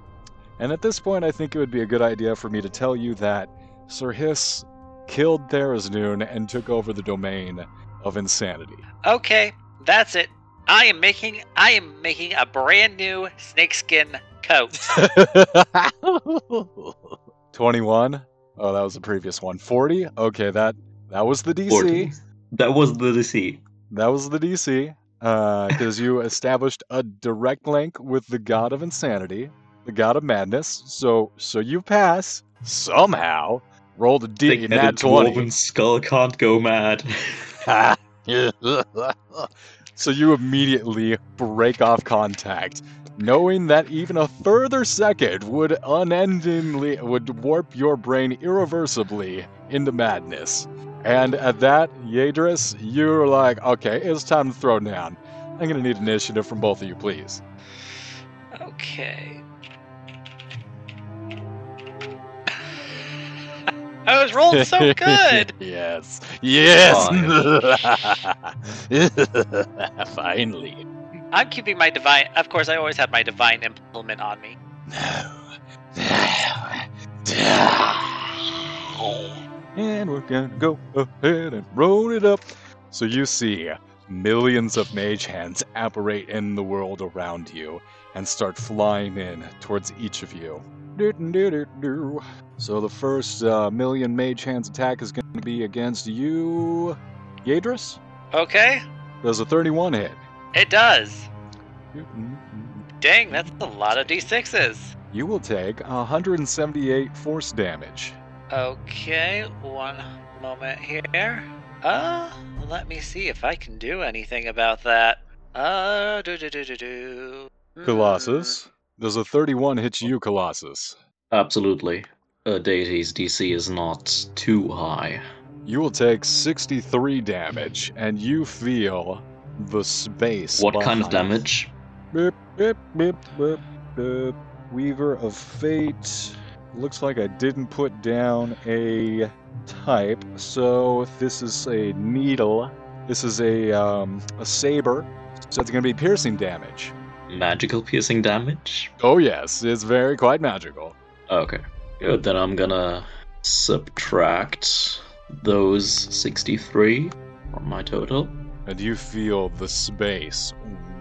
And at this point, I think it would be a good idea for me to tell you that Sir Hiss killed Theraznoon and took over the domain of insanity. Okay, that's it. I am making I am making a brand new snakeskin coat. 21. Oh, that was the previous one. 40. Okay, that that was the DC. 40. That was the DC. That was the DC. Because uh, you established a direct link with the god of insanity, the god of madness. So so you pass somehow. Rolled a D Thick-headed nat 20. dwarven skull can't go mad. so you immediately break off contact, knowing that even a further second would unendingly would warp your brain irreversibly into madness. And at that, Yadris, you're like, okay, it's time to throw down. I'm gonna need initiative from both of you, please. Okay. I was rolling so good. yes. Yes. Finally. I'm keeping my divine. Of course, I always have my divine implement on me. No. And we're gonna go ahead and roll it up. So you see millions of mage hands apparate in the world around you and start flying in towards each of you. So the first uh, million mage hands attack is going to be against you, Yadris. Okay, Does a 31 hit? It does. Dang, that's a lot of d6s. You will take 178 force damage. Okay, one moment here. Uh, let me see if I can do anything about that. Uh, do do do do do. Colossus. Does a 31 hit you, Colossus? Absolutely. A deity's DC is not too high. You will take 63 damage, and you feel the space. What kind of damage? Beep, beep, beep, beep, beep. Weaver of Fate. Looks like I didn't put down a type, so this is a needle. This is a um, a saber, so it's going to be piercing damage. Magical piercing damage? Oh yes, it's very quite magical. Okay. Good, then I'm gonna subtract those 63 from my total. And you feel the space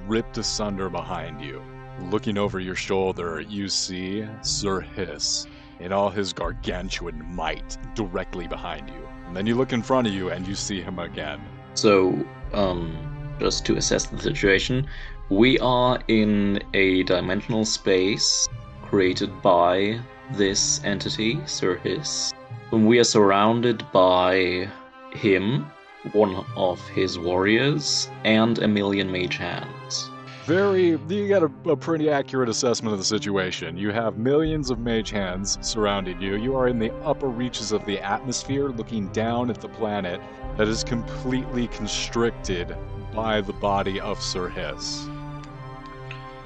ripped asunder behind you. Looking over your shoulder, you see Sir Hiss in all his gargantuan might directly behind you. And then you look in front of you and you see him again. So, um, just to assess the situation, we are in a dimensional space created by this entity, Sir Hiss. And we are surrounded by him, one of his warriors, and a million mage hands. Very, you got a, a pretty accurate assessment of the situation. You have millions of mage hands surrounding you. You are in the upper reaches of the atmosphere, looking down at the planet that is completely constricted by the body of Sir Hiss.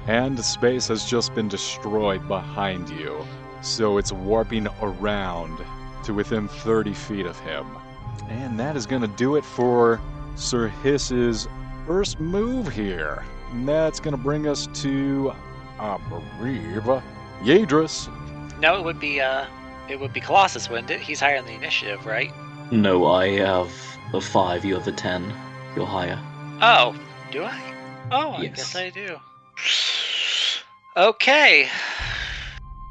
And space has just been destroyed behind you, so it's warping around to within 30 feet of him. And that is going to do it for Sir Hiss's first move here. And that's going to bring us to, I believe, Yadris. No, it would be uh, it would be Colossus, wouldn't it? He's higher in the initiative, right? No, I have a 5, you have a 10. You're higher. Oh, do I? Oh, I Yes. guess I do. Okay.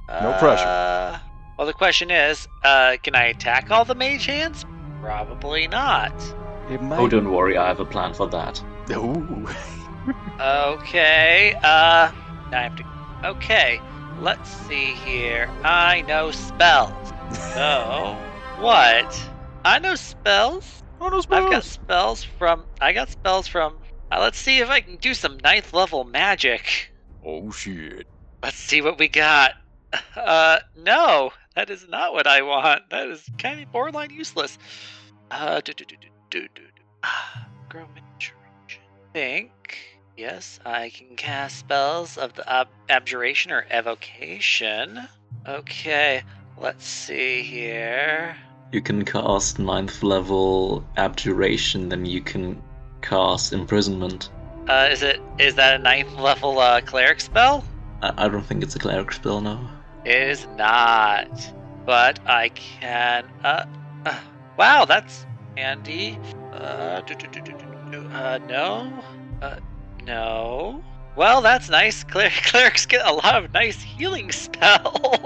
No pressure. Uh, well, the question is, uh, can I attack all the mage hands? Probably not. It might. Oh, don't worry, I have a plan for that. Ooh. Okay. Uh, I have to. Okay. Let's see here. I know spells. So, what? I know spells. Oh, no I've got spells. spells from. I got spells from. Uh, let's see if I can do some ninth level magic. Oh, shit. Let's see what we got. Uh, no, that is not what I want. That is kind of borderline useless. Uh, do do do do do do. Ah, Grow maturation. Think. Yes, I can cast spells of the ab- abjuration or evocation. Okay, let's see here. You can cast ninth level abjuration, then you can cast imprisonment. Uh, is it is that a ninth level uh, cleric spell? I, I don't think it's a cleric spell now. Is not, but I can. Uh, uh wow, that's handy. Uh, uh, no, uh, no. Well, that's nice. Cler- clerics get a lot of nice healing spells.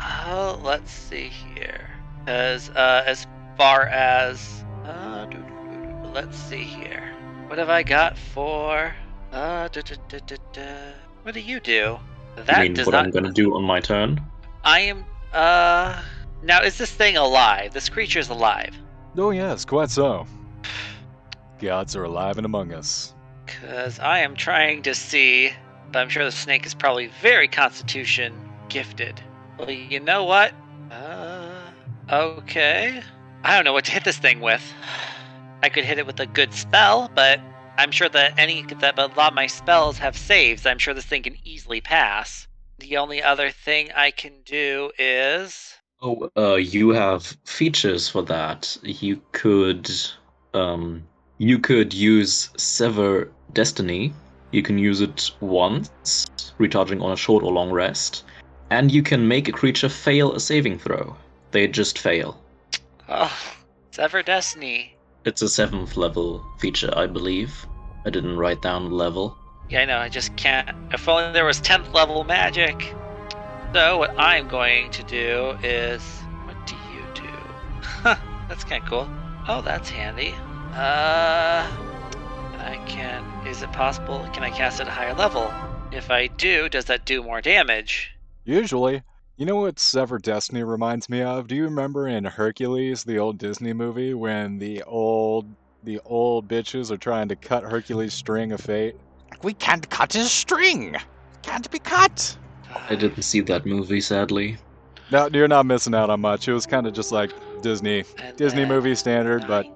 uh, let's see here. As uh, as far as uh, let's see here. What have I got for? Uh. What do you do? That I mean, does what not. I'm gonna do on my turn? I am. Uh. Now, is this thing alive? This creature is alive. Oh, yes, quite so. The gods are alive and among us. Because I am trying to see. But I'm sure the snake is probably very constitution gifted. Well, you know what? Uh. Okay. I don't know what to hit this thing with. I could hit it with a good spell, but I'm sure that any that a lot of my spells have saves. I'm sure this thing can easily pass. The only other thing I can do is Oh, uh, you have features for that. You could, um, you could use Sever Destiny. You can use it once, recharging on a short or long rest, and you can make a creature fail a saving throw. They just fail. oh, Sever Destiny. It's a seventh level feature, I believe. I didn't write down the level. Yeah, I know. I just can't. If only there was 10th level magic. So, what I'm going to do is. What do you do? Huh, that's kind of cool. Oh, that's handy. Uh. I can. Is it possible? Can I cast it at a higher level? If I do, does that do more damage? Usually. You know what Sever Destiny reminds me of? Do you remember in Hercules, the old Disney movie, when the old the old bitches are trying to cut Hercules' string of fate? We can't cut his string. Can't be cut. I didn't see that movie, sadly. No, you're not missing out on much. It was kind of just like Disney And Disney then movie standard, but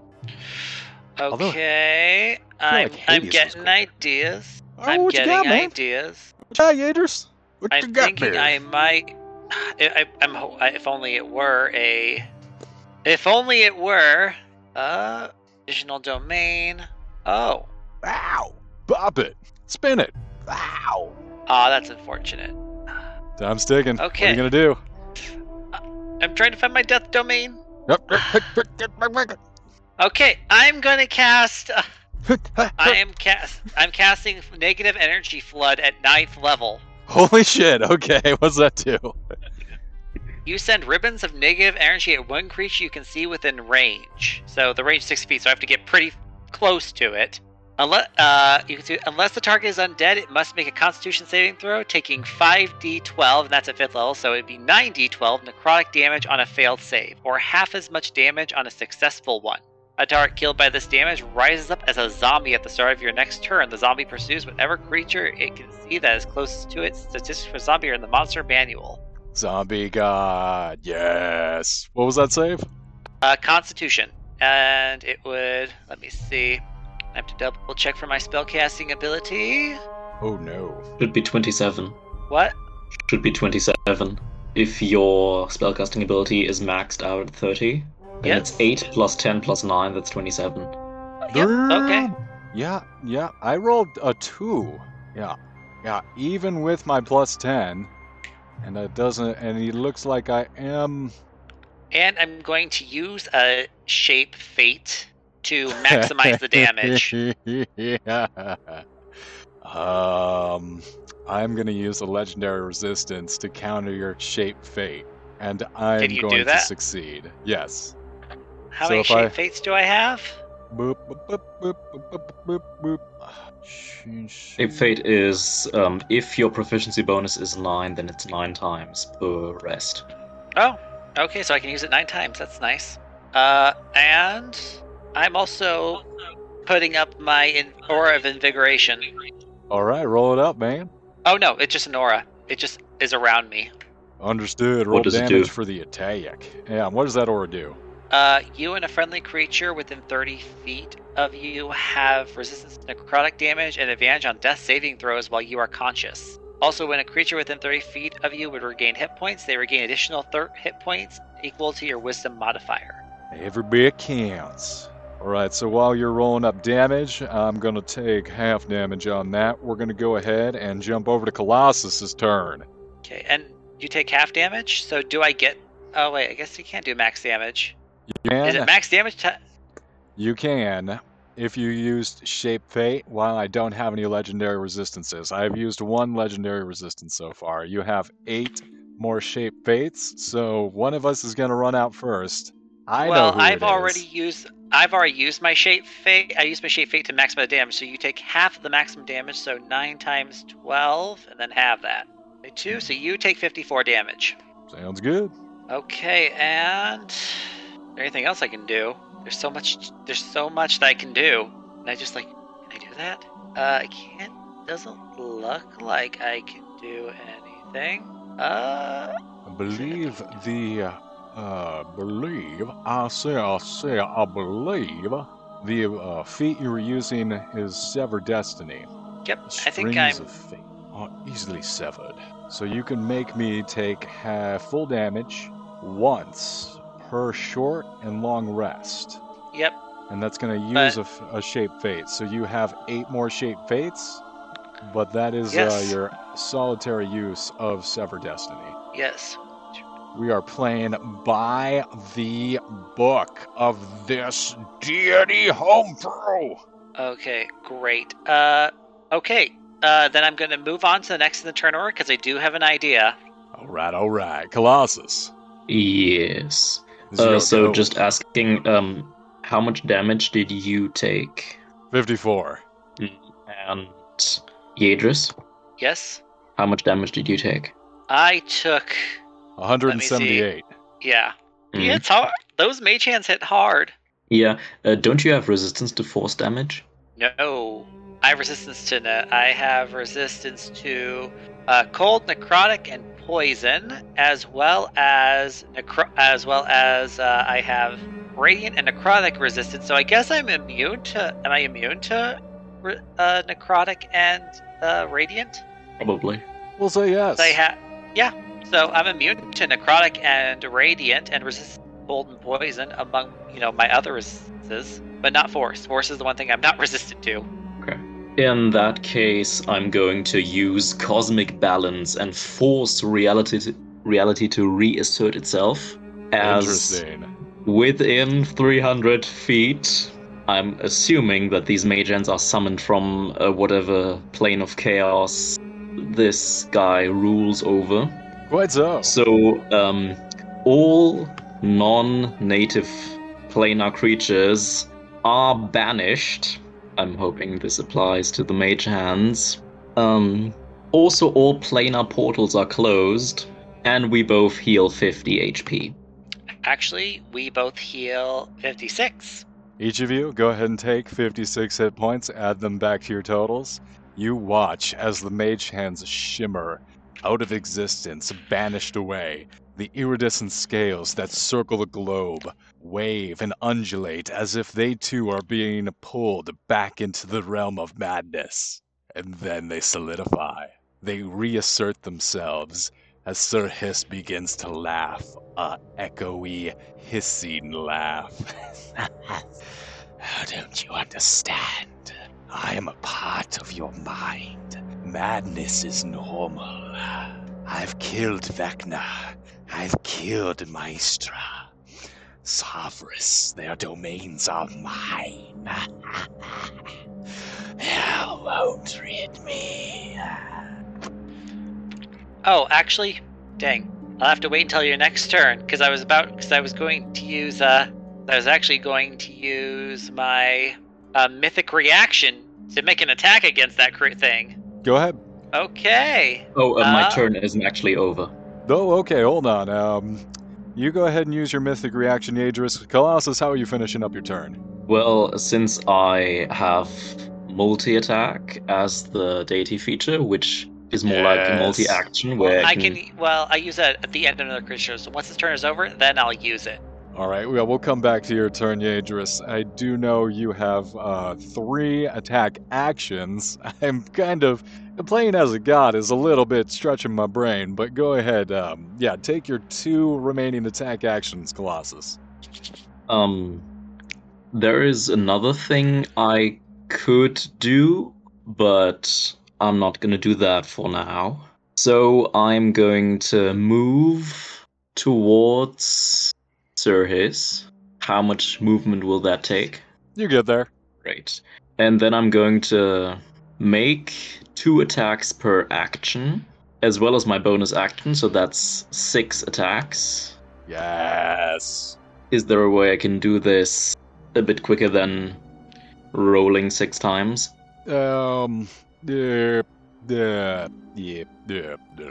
Okay, I'm, like I'm getting ideas. oh, I'm what you getting got, man? ideas. Hi, Yadris. What I'm got thinking there? I might. I. I- If only it were a. If only it were. Uh, additional domain. Oh. wow! Bop it. Spin it. Wow. Ah, that's unfortunate. Time's ticking. Okay. What are you gonna do? I'm trying to find my death domain. Yep. Okay, I'm gonna cast. uh, I am cast. I'm casting negative energy flood at ninth level. Holy shit. Okay, what's that do? You send ribbons of negative energy at one creature you can see within range. So the range is six feet, so I have to get pretty close to it. Unless uh, you can see, unless the target is undead, it must make a Constitution saving throw, taking five d12, and that's at fifth level. So it'd be nine d12 necrotic damage on a failed save, or half as much damage on a successful one. A target killed by this damage rises up as a zombie at the start of your next turn. The zombie pursues whatever creature it can see that is closest to it. Statistics for zombie are in the monster manual. Zombie god. Yes. What was that save? Uh, Constitution, and it would. Let me see. I have to double check for my spellcasting ability. Oh no. Should be 27. What? Should be 27. If your spellcasting ability is maxed out at 30, then Yep. it's 8 plus 10 plus 9, that's 27. Yep. Okay. Yeah, yeah. I rolled a two. Yeah, yeah. Even with my plus ten, and it doesn't. And he looks like I am. And I'm going to use a shape fate to maximize the damage. yeah. Um, I'm gonna use a legendary resistance to counter your shape fate, and I'm Can you do going to succeed. Yes. How So many shape I- fates do I have? Boop, boop, boop, Shape Fate is um, if your proficiency bonus is 9, then it's 9 times per rest. Oh, okay, so I can use it nine times. That's nice. Uh, and I'm also putting up my in- aura of invigoration. All right, roll it up, man. Oh no, it's just an aura. It just is around me. Understood. Roll does it damage do? for the attack. Yeah, what does that aura do? Uh, you and a friendly creature within 30 feet of you have resistance to necrotic damage and advantage on death saving throws while you are conscious. Also, when a creature within 30 feet of you would regain hit points, they regain additional thir- hit points equal to your wisdom modifier. Every bit counts. All right, so while you're rolling up damage, I'm going to take half damage on that. We're going to go ahead and jump over to Colossus's turn. Okay, and you take half damage, so do I get. Oh, wait, I guess you can't do max damage. You Is can, it max damage? To... you can if you used Shape Fate while I don't have any legendary resistances. I've used one legendary resistance so far. You have eight more Shape Fates, so one of us is going to run out first. I know well, who I've it is. already used. I've already used my shape fate. I used my shape fate to maximize the damage, so you take half of the maximum damage, so nine times twelve, and then halve that. Two, so you take fifty-four damage. Sounds good. Okay, and is there anything else I can do? There's so much. There's so much that I can do. And I just like, can I do that? Uh, I can't. Doesn't look like I can do anything. Uh, I believe the uh, uh believe I say I say I believe the uh, feat you were using is sever destiny. yep. I think I'm. of fate are easily severed, so you can make me take half full damage once per short and long rest, Yep. and that's going to But- use a, shape fate. So you have eight more shape fates, but that is uh, your solitary use of sever destiny. Yes. We are playing by the book of this deity homebrew. Okay, great. Uh, okay. Uh, then I'm going to move on to the next in the turn order because I do have an idea. All right, all right, Colossus. Yes. This is Uh, so go. just asking, um, how much damage did you take? 54. And Yadris, Yes, how much damage did you take? I took. 178. Yeah, Hmm. he hits hard. Those mage hands hit hard. Yeah. Uh, don't you have resistance to force damage? No, I have resistance to. Ne- I have resistance to uh, cold, necrotic, and poison, as well as necro- as well as uh, I have radiant and necrotic resistance. So I guess I'm immune to. Am I immune to re- uh, necrotic and uh, radiant? Probably. We'll say yes. I have. Yeah. So I'm immune to necrotic and radiant and resist cold and poison among you know my other resistances, but not force. Force is the one thing I'm not resistant to. In that case, I'm going to use cosmic balance and force reality to, reality to reassert itself. As Interesting. within 300 feet, I'm assuming that these mage hands are summoned from uh, whatever plane of chaos this guy rules over. Quite so. So, um, all non native planar creatures are banished. I'm hoping this applies to the mage hands. Um, also, all planar portals are closed, and we both heal 50 HP. Actually, we both heal 56. Each of you, go ahead and take 56 hit points, add them back to your totals. You watch as the mage hands shimmer out of existence, banished away. The iridescent scales that circle the globe wave and undulate as if they too are being pulled back into the realm of madness. And then they solidify. They reassert themselves as Sir Hiss begins to laugh, a echoey, hissing laugh. How don't you understand? I am a part of your mind. Madness is normal. I've killed Vecna. I've killed Mistra. Sovereigns, their domains are mine. Hell won't rid me. Oh, actually, dang. I'll have to wait until your next turn because I was about because I was going to use uh I was actually going to use my uh, mythic reaction to make an attack against that crit thing. Go ahead. Okay. Oh, uh, my Uh, turn isn't actually over. Oh, okay, hold on. Um, you go ahead and use your mythic reaction, Yadris. Colossus, how are you finishing up your turn? Well, since I have multi attack as the deity feature, which is more like a multi action where I can well I use that at the end of another creature. So once his turn is over, then I'll use it. All right, well, we'll come back to your turn, Yadris. I do know you have uh, three attack actions. I'm kind of playing as a god is a little bit stretching my brain, but go ahead. Um, yeah, take your two remaining attack actions, Colossus. Um, there is another thing I could do, but I'm not gonna do that for now. So I'm going to move towards Sir Hiss. How much movement will that take? You get there. Great. And then I'm going to make two attacks per action, as well as my bonus action, so that's six attacks. Yes. Is there a way I can do this a bit quicker than rolling six times? Um. Yeah. Yeah. Yeah. Yeah. yeah.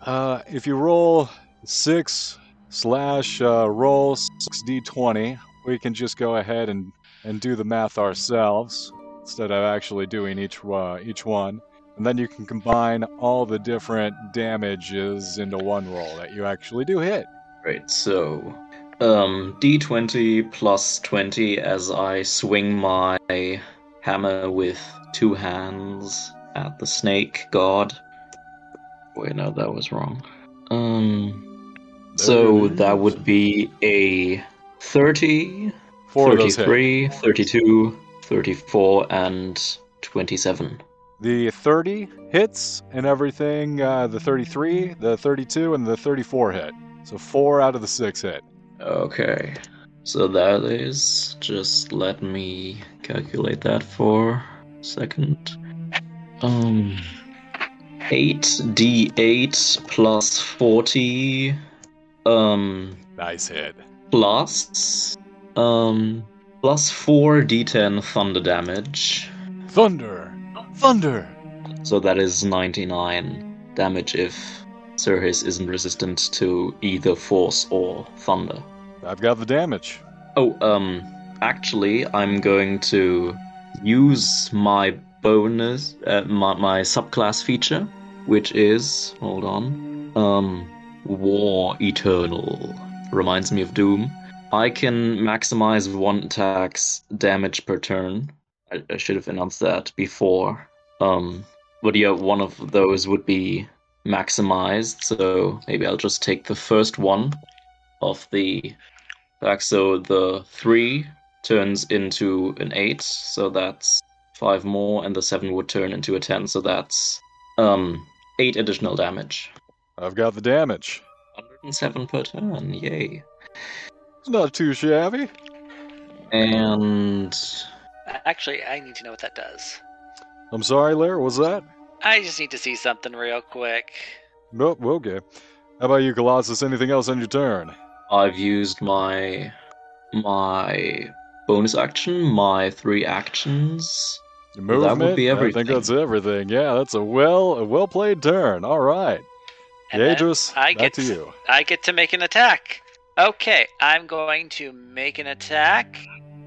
Uh, if you roll six slash uh, roll six d20, we can just go ahead and and do the math ourselves instead of actually doing each uh, each one. And then you can combine all the different damages into one roll that you actually do hit. Right, so um D20 plus 20 as I swing my hammer with two hands at the snake god. Wait, no, that was wrong. Um so that would be a 30, Four of those hit. 33, 32, 34 and 27. The 30 hits and everything. Uh, the 33, the 32, and the 34 hit. So four out of the six hit. Okay. So that is just let me calculate that for a second. Um 8d8 plus 40 um Nice hit. plus um plus 4d10 thunder damage. Thunder! Thunder! So that is 99 damage if Sir Hiss isn't resistant to either force or thunder. I've got the damage. Oh, um, actually, I'm going to use my bonus, uh, my, my subclass feature, which is, hold on, um, War Eternal. Reminds me of Doom. I can maximize one attack's damage per turn. I, I should have announced that before. Um, but yeah, one of those would be maximized, so maybe I'll just take the first one of the back. So the three turns into an eight, so that's five more, and the seven would turn into a ten. So that's um eight additional damage. I've got the damage. 107 per turn. Yay! It's not too shabby. And Actually, I need to know what that does. I'm sorry, Lair, what's that? I just need to see something real quick. Nope, okay. How about you, Colossus? Anything else on your turn? I've used my my bonus action, my three actions. Your Well, that would movement? be I think everything. that's everything. Yeah, that's a well a well played turn. All right. And Yadris, I back get to you. I get to make an attack. Okay, I'm going to make an attack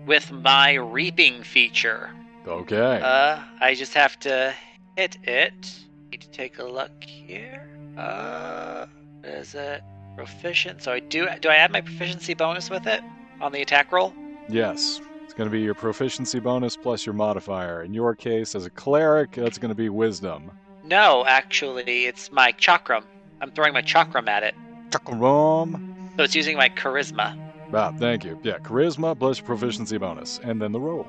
with my reaping feature. Okay. Uh, I just have to hit it. Need to take a look here. Uh, what is it? Proficient. So I do. Do I add my proficiency bonus with it on the attack roll? yes. It's going to be your proficiency bonus plus your modifier. In your case, as a cleric, that's going to be wisdom. No, actually, it's my chakram. I'm throwing my chakram at it, Chakaram. so it's using my charisma. Ah, thank you. Yeah, charisma plus proficiency bonus. And then the roll.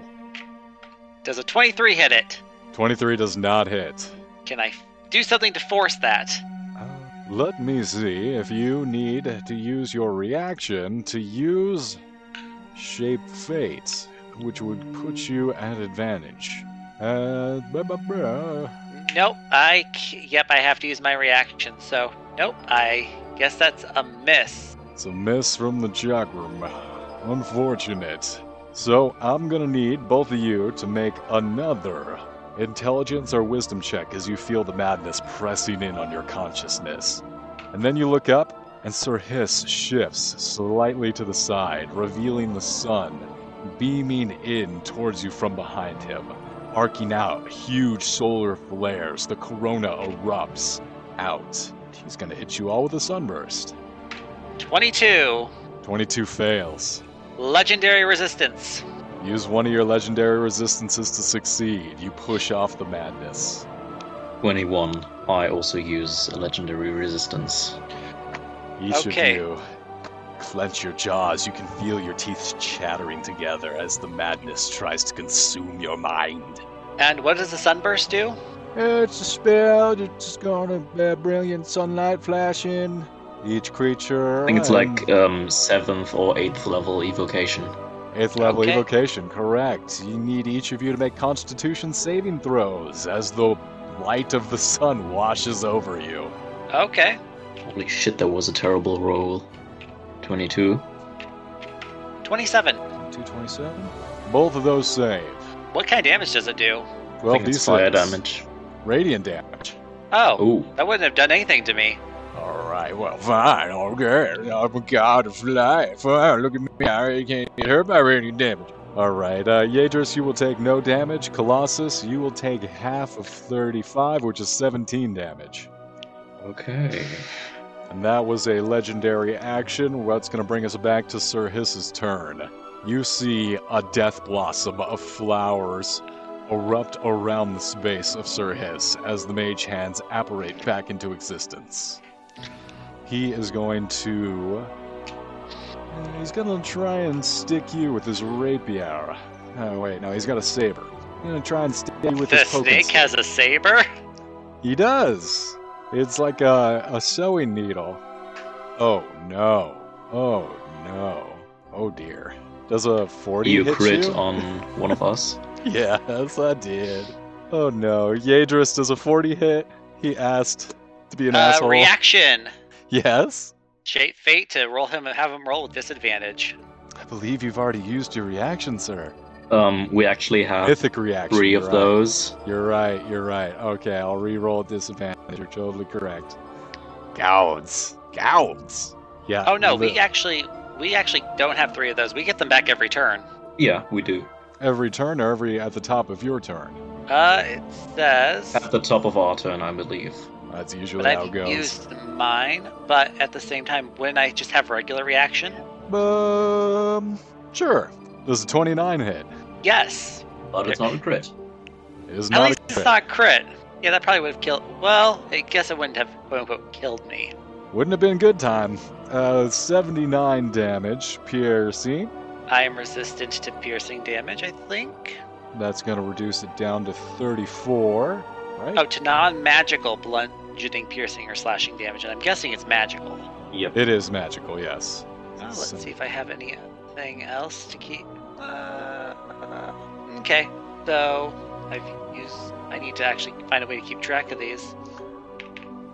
Does a 23 hit it? 23 does not hit. Can I do something to force that? Uh, let me see if you need to use your reaction to use Shape Fate, which would put you at advantage. Uh, blah, blah, blah. Nope. I yep. I have to use my reaction. So nope. I guess that's a miss. It's a miss from the chakram. Unfortunate. So I'm gonna need both of you to make another intelligence or wisdom check as you feel the madness pressing in on your consciousness. And then you look up, and Sir Hiss shifts slightly to the side, revealing the sun beaming in towards you from behind him, arcing out huge solar flares. The corona erupts out. He's gonna hit you all with a sunburst. 22. 22 fails. Legendary resistance. Use one of your legendary resistances to succeed. You push off the madness. 21. I also use a legendary resistance. Each Okay. of you clench your jaws. You can feel your teeth chattering together as the madness tries to consume your mind. And what does the sunburst do? It's a spell. It's just gonna uh, brilliant sunlight flashing. Each creature. I think it's and- like um, seventh or eighth level evocation. Eighth level Okay. evocation, correct. You need each of you to make constitution saving throws as the light of the sun washes over you. Okay. Holy shit, that was a terrible roll. 22. 27. 227? Both of those save. What kind of damage does it do? I 12 think fire damage. Radiant damage. Oh, Oh, that wouldn't have done anything to me. Alright, well, fine, okay. I'm a god of life. Fine, look at me. I can't get hurt by radiant damage. Alright, uh, Yadris, you will take no damage. Colossus, you will take half of 35, which is 17 damage. okay. And that was a legendary action. What's going to bring us back to Sir Hiss's turn? You see a death blossom of flowers erupt around the space of Sir Hiss as the mage hands apparate back into existence. He is going to. He's going to try and stick you with his rapier. Oh, wait, no, he's got a saber. He's going to try and stick you with the his poking snake stick. has a saber? He does. It's like a, a sewing needle. Oh no. Oh no. Oh dear. Does a 40 You hit crit you? on one of us. Yes, I did. Oh no. Yadris does a 40 hit. He asked to be an Uh, asshole. reaction. Yes? Shape fate to roll him and have him roll with disadvantage. I believe you've already used your reaction, sir. Um, we actually have Mythic reaction. three of right. those. You're right, you're right. Okay, I'll re-roll at disadvantage. You're totally correct. Gouds. Gouds. Yeah. Oh no, li- we actually we actually don't have three of those. We get them back every turn. Yeah, we do. Every turn or every at the top of your turn? Uh, it says, At the top of our turn, I believe. That's usually but how it I've goes. used mine. But at the same time, wouldn't I just have regular reaction? Um, sure. Does a 29 hit? Yes. But it's not a crit. It is At not least a it's crit. not crit. Yeah, that probably would have killed. Well, I guess it wouldn't have quote unquote killed me. Wouldn't have been good time. Uh, 79 damage, piercing. I am resistant to piercing damage. I think. That's going to reduce it down to 34. Right? Oh, to non-magical think piercing, or slashing damage, and I'm guessing it's magical. Yep. It is magical, yes. Oh, let's So- see if I have anything else to keep. Uh, okay, so I've used. I need to actually find a way to keep track of these.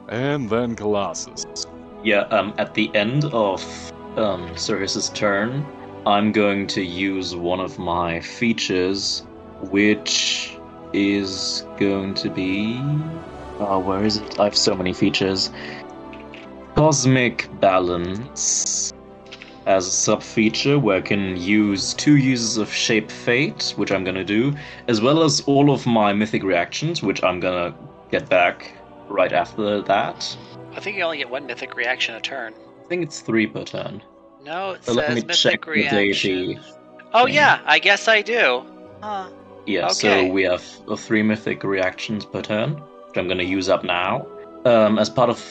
And then Colossus. Yeah, um, at the end of um, Sir Hiss's turn, I'm going to use one of my features, which is going to be. Oh, where is it? I have so many features. Cosmic Balance as a sub feature where I can use two uses of Shape Fate, which I'm gonna do, as well as all of my mythic reactions, which I'm gonna get back right after that. I think you only get one mythic reaction a turn. I think it's three per turn. No, it So says let me mythic check the reaction. deity. Oh thing. yeah, I guess I do. Huh. Yeah, Okay. so we have uh, three mythic reactions per turn, which I'm going to use up now. Um, as part of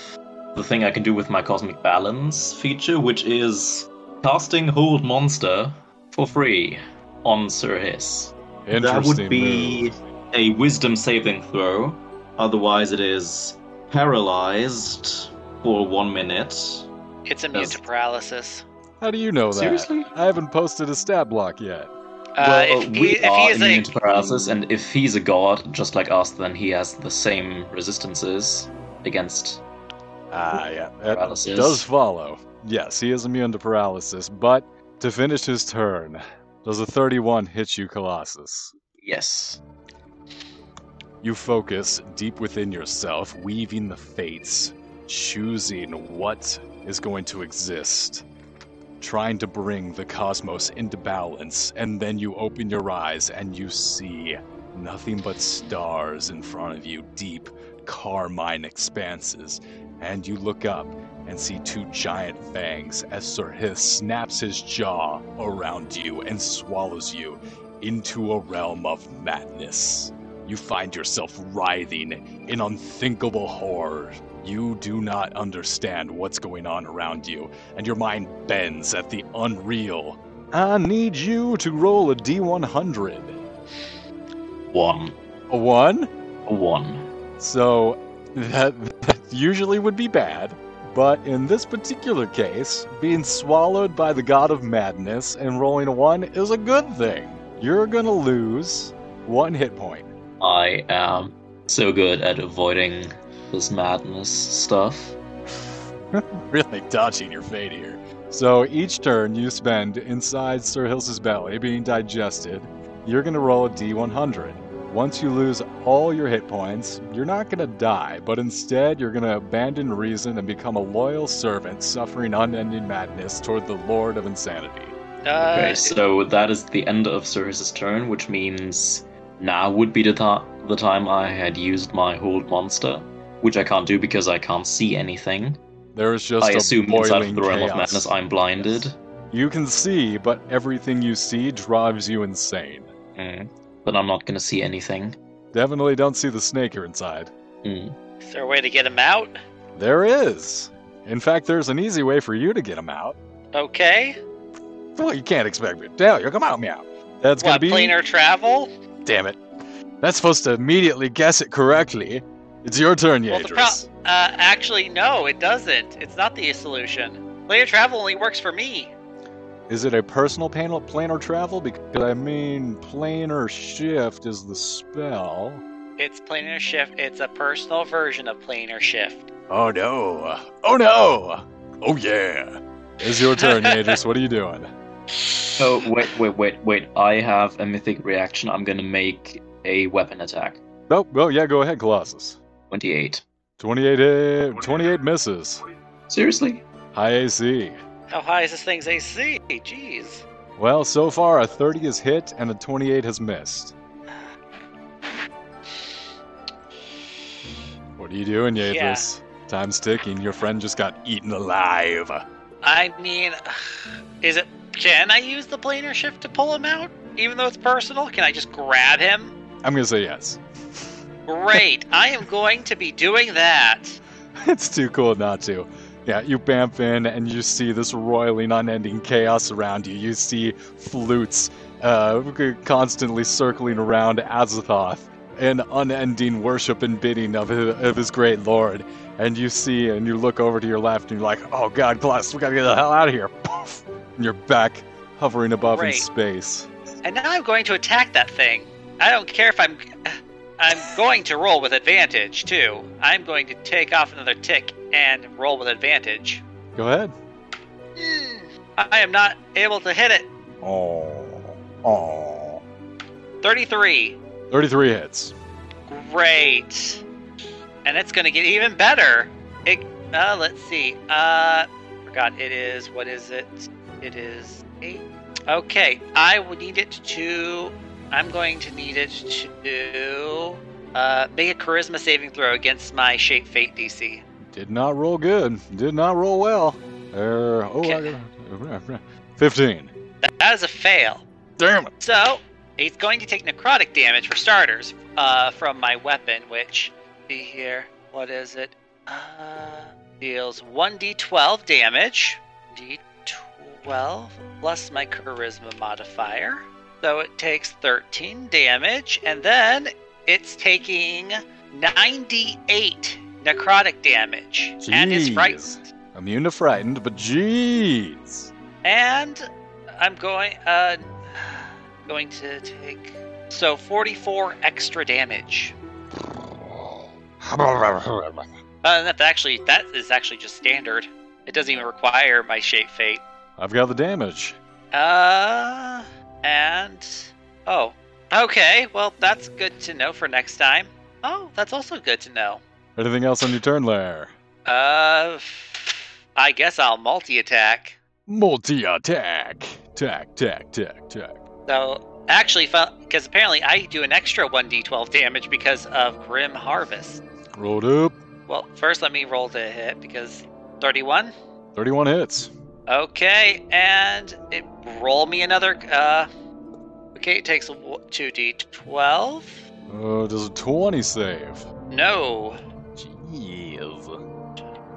the thing I can do with my Cosmic Balance feature, which is casting Hold Monster for free on Sir Hiss. That would be move. a Wisdom saving throw. Otherwise, it is paralyzed for one minute. It's immune Yes. to paralysis. How do you know that? Seriously? I haven't posted a stat block yet. Uh, well, if, uh, he, we if he are is immune a to paralysis, and if he's a god, just like us, then he has the same resistances against Ah, yeah. That paralysis. does follow. Yes, he is immune to paralysis, but to finish his turn, does a 31 hit you, Colossus? Yes. You focus deep within yourself, weaving the fates, choosing what is going to exist, trying to bring the cosmos into balance, and then you open your eyes and you see nothing but stars in front of you, deep carmine expanses. And you look up and see two giant fangs as Sir Hiss snaps his jaw around you and swallows you into a realm of madness. You find yourself writhing in unthinkable horror. You do not understand what's going on around you, and your mind bends at the unreal. I need you to roll a d100. One. A 1? A one. So that, that usually would be bad, but in this particular case, being swallowed by the god of madness and rolling a 1 is a good thing. You're gonna lose one hit point. I am so good at avoiding this madness stuff. really dodging your fate here. So each turn you spend inside Sir Hiss' belly being digested, you're going to roll a d100. Once you lose all your hit points, you're not going to die, but instead you're going to abandon reason and become a loyal servant suffering unending madness toward the Lord of Insanity. uh, Okay, so that is the end of Sir Cirrus's turn, which means now would be the, ta- the time I had used my Hold Monster, which I can't do because I can't see anything. There is just I a assume inside of the realm of madness I'm blinded. You can see, but everything you see drives you insane. Mm. But I'm not gonna see anything. Definitely don't see the snake here inside. Mm. is there a way to get him out? There is. In fact, there's an easy way for you to get him out. Okay. Well, you can't expect me to tell you. Come out, meow. That's gonna What be. planar travel? Damn it. That's supposed to immediately guess it correctly. It's your turn, Well, the Yadris. Uh, actually, no, it doesn't. It's not the solution. Planar travel only works for me. Is it a personal panel planar travel? Because I mean, planar shift is the spell. It's planar shift. It's a personal version of planar shift. Oh no! Oh no! Oh yeah! It's your turn, Yadris. What are you doing? Oh wait, wait, wait, wait! I have a mythic reaction. I'm gonna make a weapon attack. Oh, well, yeah, go ahead, Colossus. Twenty-eight. 28 hit, 28 misses. Seriously? High AC. How high is this thing's AC? Jeez. Well, so far a 30 is hit and a 28 has missed. What are you doing, Yeah. Time's ticking. Your friend just got eaten alive. I mean, is it? Can I use the planar shift to pull him out? Even though it's personal, can I just grab him? I'm gonna say yes. Great. I am going to be doing that. it's too cool not to. Yeah, you bamf in and you see this roiling, unending chaos around you. You see flutes uh, constantly circling around Azathoth in unending worship and bidding of his, of his great lord. And you see, and you look over to your left, and you're like, "Oh God, Glass, we gotta get the hell out of here!" Poof! And you're back, hovering above in space. And now I'm going to attack that thing. I don't care if I'm. I'm going to roll with advantage too. I'm going to take off another tick and roll with advantage. Go ahead. I am not able to hit it. Oh, oh. 33. 33 hits. Great. And it's going to get even better. It, uh, let's see. Uh, forgot it is. What is it? It is eight. Okay, I would need it to. I'm going to need it to uh, make a charisma saving throw against my shape fate DC. Did not roll good. Did not roll well. Uh, oh, I Okay. got 15. That is a fail. Damn it. So he's going to take necrotic damage for starters uh, from my weapon, which see here. What is it? Uh, deals one d12 damage. D12 plus my charisma modifier. So it takes 13 damage, and then it's taking 98 necrotic damage and is frightened. Immune to frightened, but jeez. And I'm going uh going to take so 44 extra damage. Uh, that's actually that is actually just standard. It doesn't even require my shape fate. I've got the damage. Uh and oh. Okay, well that's good to know for next time. Oh, that's also good to know. Anything else on your turn there? Uh I guess I'll multi-attack. Multi attack. Tack, tack, tack, tack. So actually because apparently I do an extra 1d12 damage because of Grim Harvest. Rolled up. Well, first let me roll to hit because 31. 31 hits. Okay, and it roll me another. Uh, okay, it takes two d twelve. Uh, does a 20 save? No, Jeez.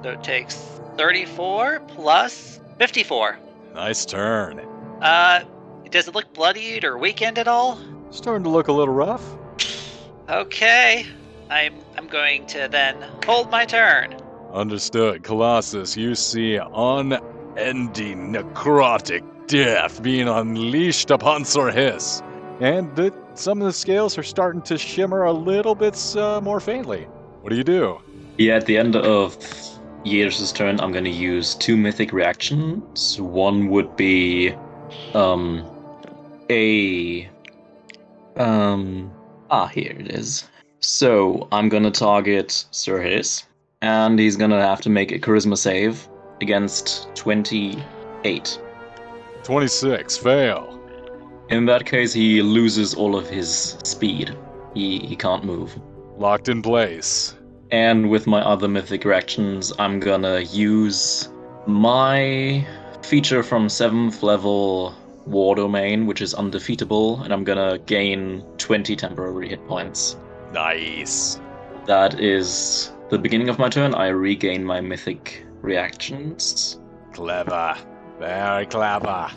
so it takes thirty-four plus fifty-four. Nice turn. Uh, does it look bloodied or weakened at all? Starting to look a little rough. Okay, I'm I'm going to then hold my turn. Understood. Colossus, you see unending necrotic death being unleashed upon Sir Hiss. And the, some of the scales are starting to shimmer a little bit uh, more faintly. What do you do? Yeah, at the end of Years' turn, I'm gonna use two mythic reactions. One would be um a um ah here it is. So I'm gonna target Sir Hiss, and he's gonna have to make a charisma save against 28. 26. Fail. In that case, he loses all of his speed. He he can't move. Locked in place. And with my other mythic reactions, I'm gonna use my feature from 7th level War Domain, which is undefeatable, and I'm gonna gain 20 temporary hit points. Nice. That is the beginning of my turn. I regain my mythic reactions. Clever. Very clever.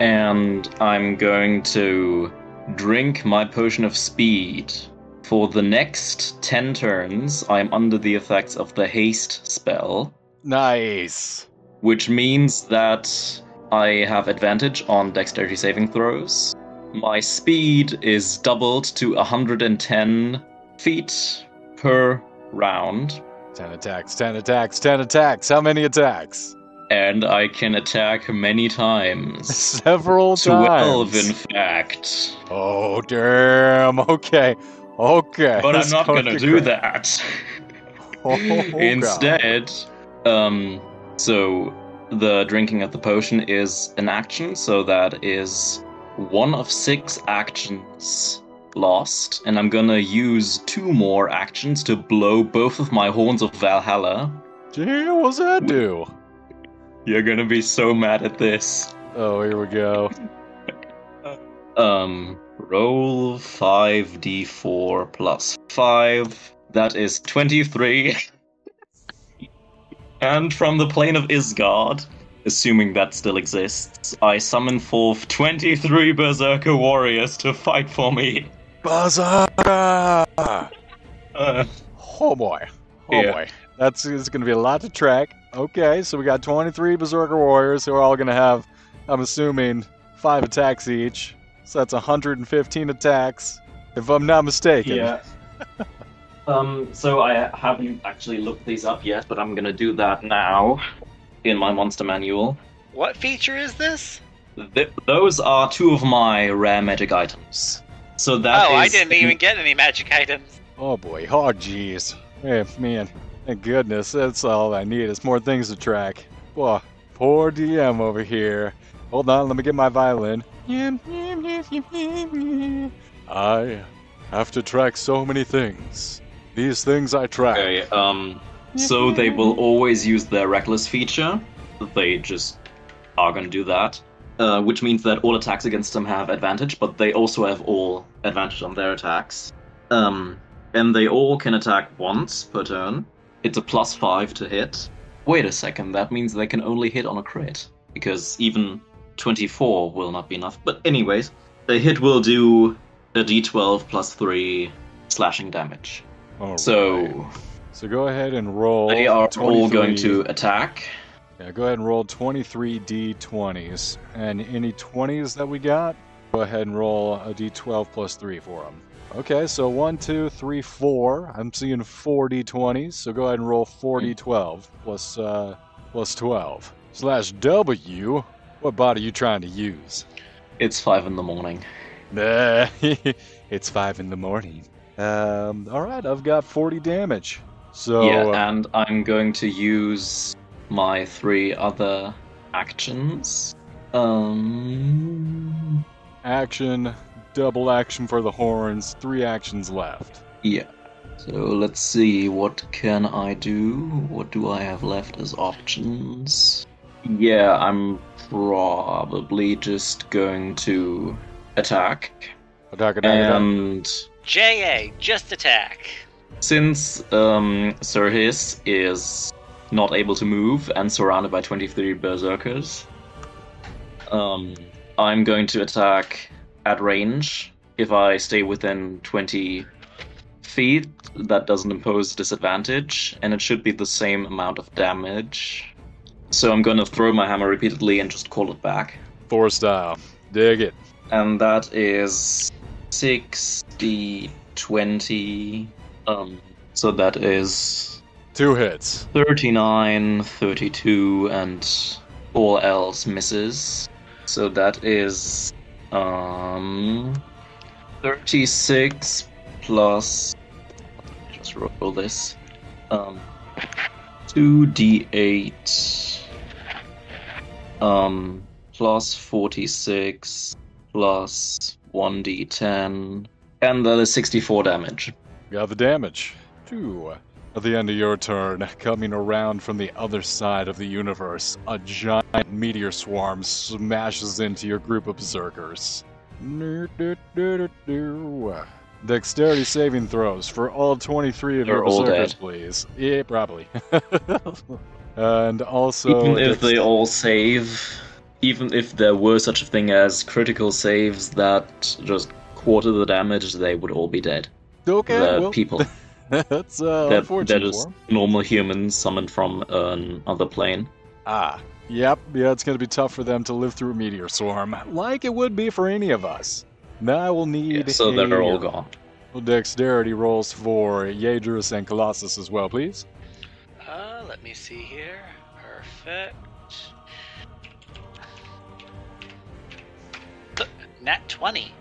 And I'm going to drink my potion of speed. For the next 10 turns, I'm under the effects of the haste spell. Nice. which means that I have advantage on dexterity saving throws. My speed is doubled to 110 feet per round, 10 attacks, 10 attacks, 10 attacks. How many attacks? and I can attack many times. Several 12, times. in fact. Oh, damn. Okay. Okay. But I'm not going gonna do great. that. Oh, God. Instead, um, so the drinking of the potion is an action, so that is one of six actions lost, and I'm gonna use two more actions to blow both of my horns of Valhalla. Gee, what's that do? You're gonna be so mad at this. Oh, here we go. Um, roll 5d4 plus 5. That is 23. and from the plane of Ysgard, assuming that still exists, I summon forth 23 Berserker warriors to fight for me. Berserker! Uh, Oh boy. Oh Yeah. boy. That's it's going to be a lot to track. Okay, so we got 23 Berserker Warriors who are all going to have, I'm assuming, five attacks each. So that's 115 attacks, if I'm not mistaken. yeah. um, so I haven't actually looked these up yet, but I'm gonna do that now in my monster manual. What feature is this? Th- those are two of my rare magic items. So that oh, I didn't even get any magic items. Oh boy. Oh jeez. Hey, man. Thank goodness. That's all I need. It's more things to track. Boy, poor DM over here. Hold on, let me get my violin. I have to track so many things. These things I track. Okay, um, so they will always use their reckless feature. They just are gonna do that. Uh, which means that all attacks against them have advantage, but they also have all advantage on their attacks. Um, and they all can attack once per turn. It's a plus five to hit. Wait a second, that means they can only hit on a crit. Because even 24 will not be enough. But, anyways, a hit will do a d12 plus 3 slashing damage. All So, right. so go ahead and roll. they are all going to attack. Yeah, go ahead and roll 23 d20s. And any 20s that we got, go ahead and roll a d12 plus 3 for them. Okay, so 1, 2, 3, 4. I'm seeing 4 d20s, so go ahead and roll 4 d12 plus, uh, plus 12. Slash W. What bot are you trying to use? It's 5 in the morning. Nah, it's 5 in the morning. Um, alright, I've got 40 damage. So, uh, yeah, and I'm going to use my three other actions. Um. action, double action for the horns, three actions left. Yeah. So let's see, what can I do? What do I have left as options? Yeah, I'm probably just going to attack. Attack, attack, attack. And JA, just attack. since um, Sir Hiss is not able to move and surrounded by 23 berserkers, um, I'm going to attack at range. If I stay within 20 feet, that doesn't impose disadvantage, and it should be the same amount of damage. So I'm going to throw my hammer repeatedly and just call it back. Thor style. Dig it. And that is 60, 20. Um, so that is Two hits. 39, 32, and all else misses. So that is um 36 plus just roll this. Um 2d8 um plus 46 plus 1d10 and that is 64 damage. Got the damage. Two. At the end of your turn, coming around from the other side of the universe, a giant meteor swarm smashes into your group of berserkers. Dexterity saving throws for all 23 of They're your berserkers, please. Yeah, probably. and also, even if they all save, even if there were such a thing as critical saves that just quarter the damage, they would all be dead. okay, they're well, people. that's uh, They're, unfortunate. they're for normal humans summoned from another plane. Ah, yep, yeah, it's gonna be tough for them to live through a meteor swarm, like it would be for any of us. Now I will need Yeah, so a they're all gone. dexterity rolls for Yadris and Colossus as well, please. Uh, let me see here. Perfect. Nat 20.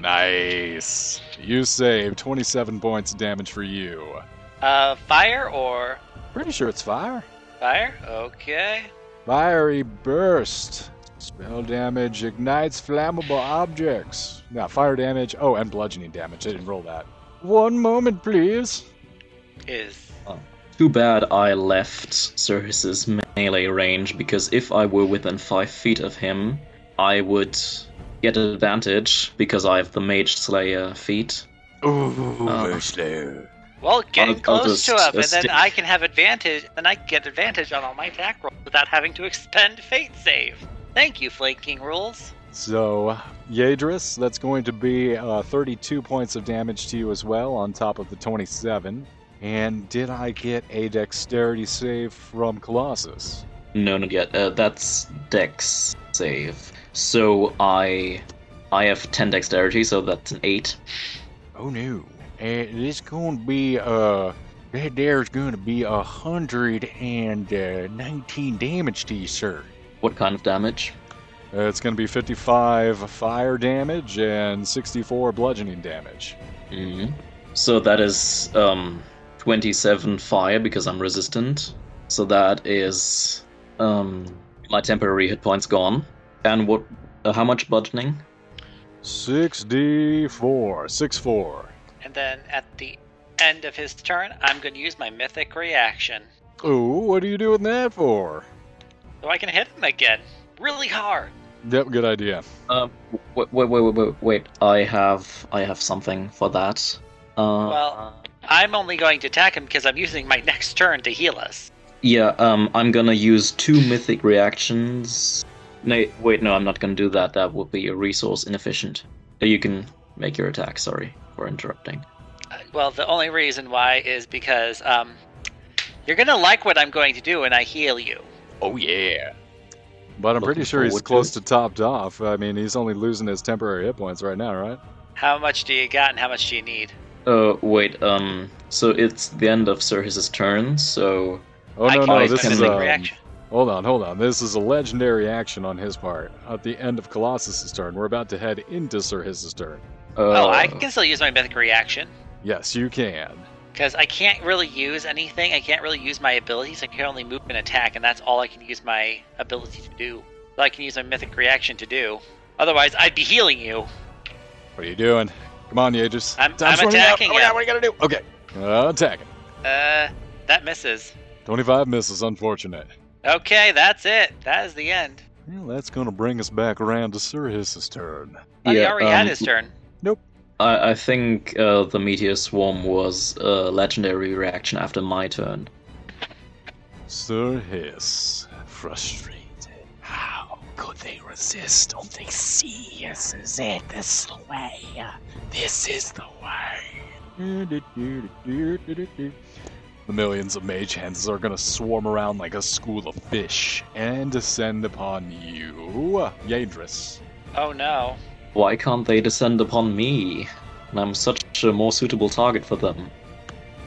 Nice. You save 27 points of damage for you. Uh, fire or Pretty sure it's fire. fire? Okay. Fiery burst. Spell damage ignites flammable objects. Now, fire damage. Oh, and bludgeoning damage. I didn't roll that. One moment, please. Is Too bad I left Sir Hiss's melee range because if I were within five feet of him, I would get advantage because I have the Mage Slayer feat. Ooh, Uh. slow. Well, getting I'll- I'll close just, to him, and then stick- I can have advantage. Then I can get advantage on all my attack rolls without having to expend fate save. Thank you, flanking rules. So, Yadris, that's going to be uh, 32 points of damage to you as well, on top of the 27. And did I get a dexterity save from Colossus? No, not yet. Uh, that's Dex save. So I, I have ten dexterity, so that's an eight. Oh no. And it's going to be, uh, that there's going to be a hundred and uh, nineteen damage to you, sir. What kind of damage? Uh, it's going to be 55 fire damage and 64 bludgeoning damage. hmm So that is um, twenty-seven fire because I'm resistant. So that is um, my temporary hit points gone. And what? Uh, how much bludgeoning? 6d4. 6 4. And then at the end of his turn, I'm going to use my mythic reaction. Ooh, what are you doing that for? So I can hit him again. Really hard. Yep, good idea. Um, wait, wait, wait, wait, wait, wait. I have, I have something for that. Uh, Well- I'm only going to attack him because I'm using my next turn to heal us. yeah. Um, I'm gonna use two mythic reactions. No, wait, no, I'm not gonna do that. That would be a resource inefficient. Uh, You can make your attack. Sorry for interrupting. Uh, Well, the only reason why is because um, you're going to like what I'm going to do when I heal you. Oh yeah. But I'm pretty sure he's forward to close it. to topped off. I mean, he's only losing his temporary hit points right now, right? How much do you got and how much do you need? Uh, wait. Um, so it's the end of Sir Sirhis's turn. So Oh, I no, can no, use this is. mythic Um, reaction. Hold on, hold on. This is a legendary action on his part. At the end of Colossus's turn, we're about to head into Sir Hiss's turn. uh, oh, I can still use my mythic reaction. Yes, you can. Because I can't really use anything. I can't really use my abilities. I can only move and attack, and that's all I can use my ability to do. So I can use my mythic reaction to do. Otherwise, I'd be healing you. What are you doing? Come on, Aegis. I'm- Time's I'm running out. attacking Oh, yeah, what are you gonna do? Okay. Uh, attacking. Uh, that misses. 25 misses, unfortunate. Okay, that's it. That is the end. Well, that's gonna bring us back around to Sir Hiss's turn. Oh, he Yeah, already had um, his turn. I, I think uh, the meteor swarm was a legendary reaction after my turn. Sir Hiss. Frustrated. How could they resist? Don't they see this is it? This way. This is the way. The millions of mage hands are gonna swarm around like a school of fish and descend upon you, Yadris. Oh no. Why can't they descend upon me? I'm such a more suitable target for them.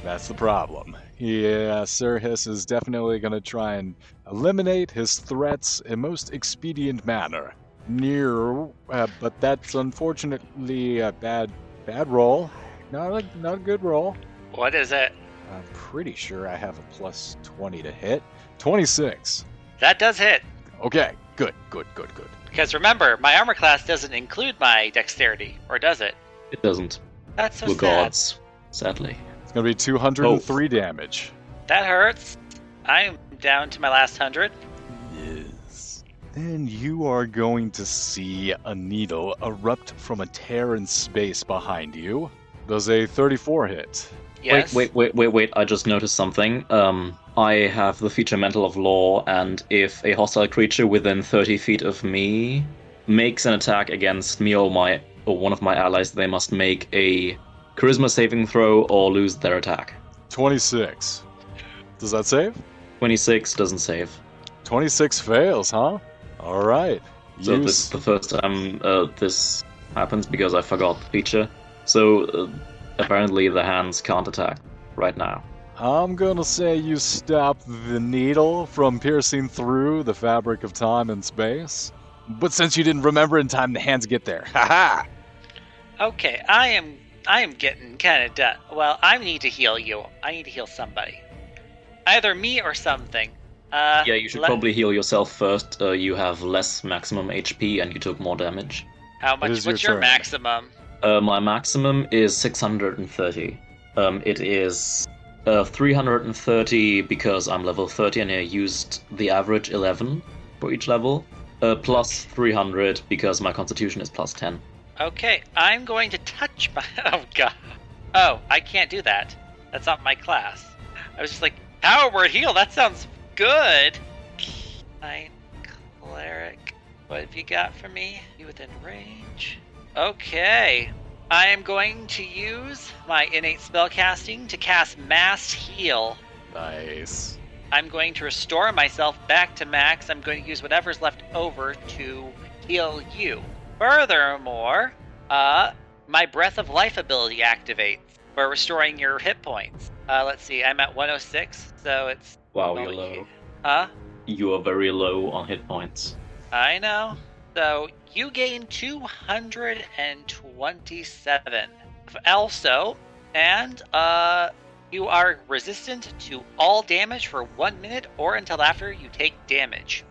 That's the problem. Yeah, Sir Hiss is definitely gonna try and eliminate his threats in most expedient manner. Near, uh, but that's unfortunately a bad, bad roll. Not a, not a good roll. What is it? I'm pretty sure I have a plus 20 to hit. 26. That does hit. Okay, good, good, good, good. Because remember, my armor class doesn't include my dexterity, or does it? It doesn't. That's so the sad. gods, sadly. It's gonna be 203 damage. That hurts. I'm down to my last hundred. Yes. Then you are going to see a needle erupt from a tear in space behind you. Does a 34 hit? Yes. Wait, wait, wait, wait, wait. I just noticed something. Um, I have the feature Mental of Law, and if a hostile creature within 30 feet of me makes an attack against me or my or one of my allies, they must make a charisma saving throw or lose their attack. 26. Does that save? 26 doesn't save. 26 fails, huh? All right. So You this is the first time uh, this happens because I forgot the feature. So uh, apparently the hands can't attack right now. I'm gonna say you stop the needle from piercing through the fabric of time and space. But since you didn't remember in time, the hands get there. Haha! Okay, I am. I am getting kind of done. Well, I need to heal you. I need to heal somebody. Either me or something. Uh, Yeah, you should let- probably heal yourself first. Uh, you have less maximum HP and you took more damage. How much? is your what's your, maximum? Uh, my maximum is 630. Um, it is uh, 330 because I'm level 30 and I used the average 11 for each level. Uh, plus 300 because my constitution is plus 10. Okay, I'm going to touch my. Oh god. Oh, I can't do that. That's not my class. I was just like, power word heal. That sounds good. Nine cleric. What have you got for me? You within range. Okay. I am going to use my innate spellcasting to cast mass heal. Nice. I'm going to restore myself back to max. I'm going to use whatever's left over to heal you. Furthermore, uh, my Breath of Life ability activates for restoring your hit points. Uh, let's see, I'm at 106, so it's. Wow, you're low. Huh? You are very low on hit points. I know. So you gain 227. Also, and uh, you are resistant to all damage for one minute or until after you take damage.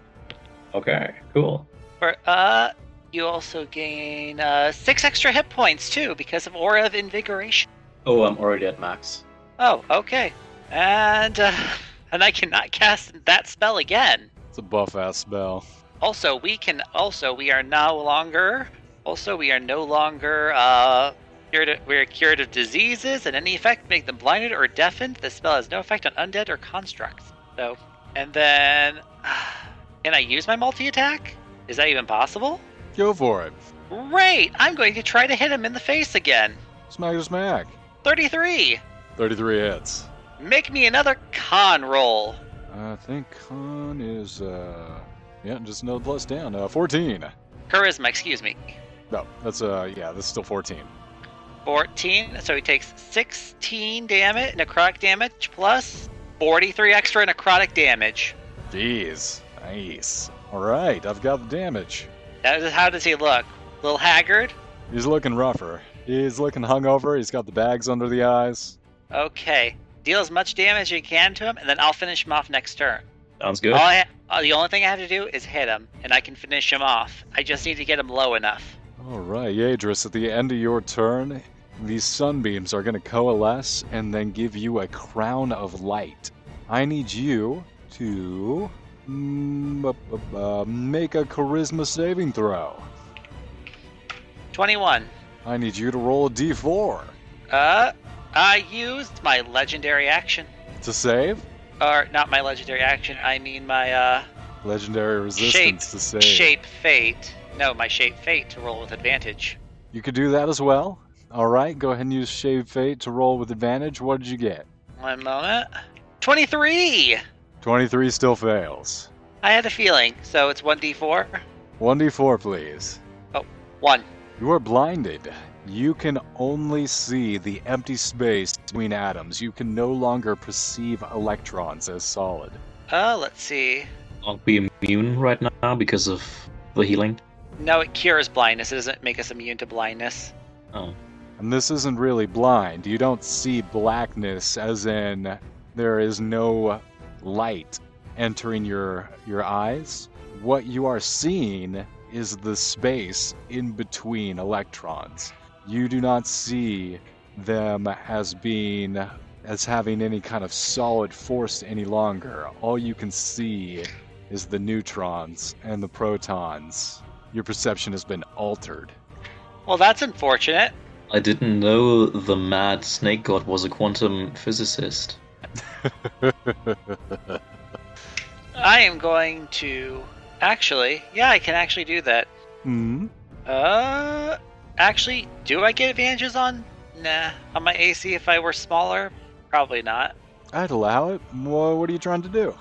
Okay, cool. For uh, you also gain uh, six extra hit points too because of Aura of Invigoration. Oh, I'm already at max. Oh, okay. And uh, and I cannot cast that spell again. It's a buff ass spell. Also, we can also we are no longer also we are no longer uh cured of, we're cured of diseases and any effect make them blinded or deafened. The spell has no effect on undead or constructs. So, and then can I use my multi attack? Is that even possible? Go for it. Great! I'm going to try to hit him in the face again. Smack or smack. 33. 33 hits. Make me another con roll. I think con is, uh, yeah, just another plus down. Uh, 14. Charisma, excuse me. No, that's, uh, yeah, that's still 14. 14. So he takes 16 damage, necrotic damage, plus 43 extra necrotic damage. Jeez. Nice. Alright, I've got the damage. That is, how does he look? A little haggard? He's looking rougher. He's looking hungover. He's got the bags under the eyes. Okay. Deal as much damage as you can to him, and then I'll finish him off next turn. Sounds good. All I ha- uh, the only thing I have to do is hit him, and I can finish him off. I just need to get him low enough. Alright, Yadris, at the end of your turn, these sunbeams are going to coalesce and then give you a crown of light. I need you to mm, uh, uh, make a charisma saving throw. 21. I need you to roll a d4 Uh, I used my legendary action. to save. Or, not my legendary action, I mean my, uh, Legendary resistance shape, to save. shape fate. No, my shape fate to roll with advantage. You could do that as well. Alright, go ahead and use shape Fate to roll with advantage. What did you get? One moment. 23! 23 still fails. I had a feeling, so it's 1d4. 1d4, please. Oh, one. You are blinded. You can only see the empty space between atoms. You can no longer perceive electrons as solid. Uh, let's see. I'll be immune right now because of the healing? No, it cures blindness. It doesn't make us immune to blindness. Oh. And this isn't really blind. You don't see blackness as in there is no light entering your your eyes. What you are seeing is the space in between electrons. You do not see them as being as having any kind of solid force any longer. All you can see is the neutrons and the protons. Your perception has been altered. Well, that's unfortunate. I didn't know the mad snake god was a quantum physicist. I am going to. Actually, yeah, I can actually do that. hmm. Uh, actually, do I get advantages on? Nah, on my AC if I were smaller? Probably not. I'd allow it. Well, what are you trying to do?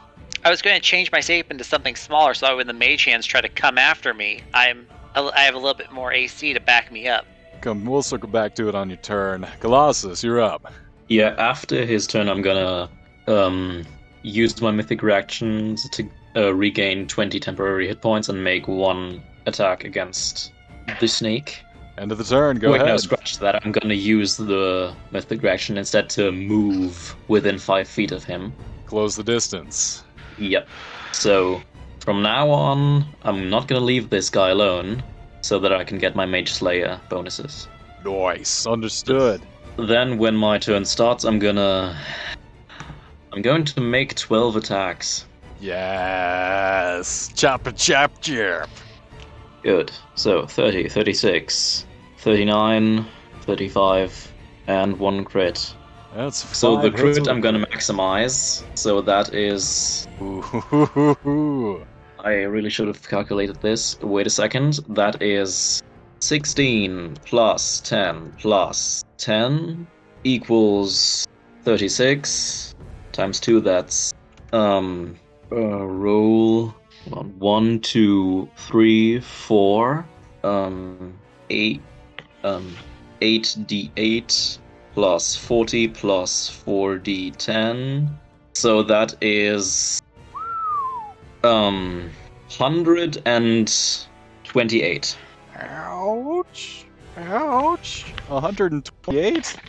I was going to change my shape into something smaller so when the mage hands try to come after me, I'm I have a little bit more AC to back me up. Come, we'll circle back to it on your turn. Colossus, you're up. Yeah, after his turn, I'm gonna um, use my mythic reactions to uh, regain 20 temporary hit points and make one attack against the snake. End of the turn. Go Wait, no, scratch that. I'm gonna use the mythic reaction instead to move within five feet of him. Close the distance. Yep. So from now on, I'm not gonna leave this guy alone, so that I can get my Mage Slayer bonuses. Nice. Understood. Then, when my turn starts, I'm gonna. I'm going to make 12 attacks. Yes. Chop a chop chirp. Good. So 30, 36, 39, 35, and one crit. That's So the hits crit I'm gonna maximize. So that is. Ooh. I really should have calculated this. Wait a second. That is 16 plus 10 plus 10 equals 36 times 2. That's um uh, roll on, one, two, three, four, um, eight, um, eight d eight plus forty plus four d ten. So that is um hundred and twenty-eight. Ouch. Ouch. 128?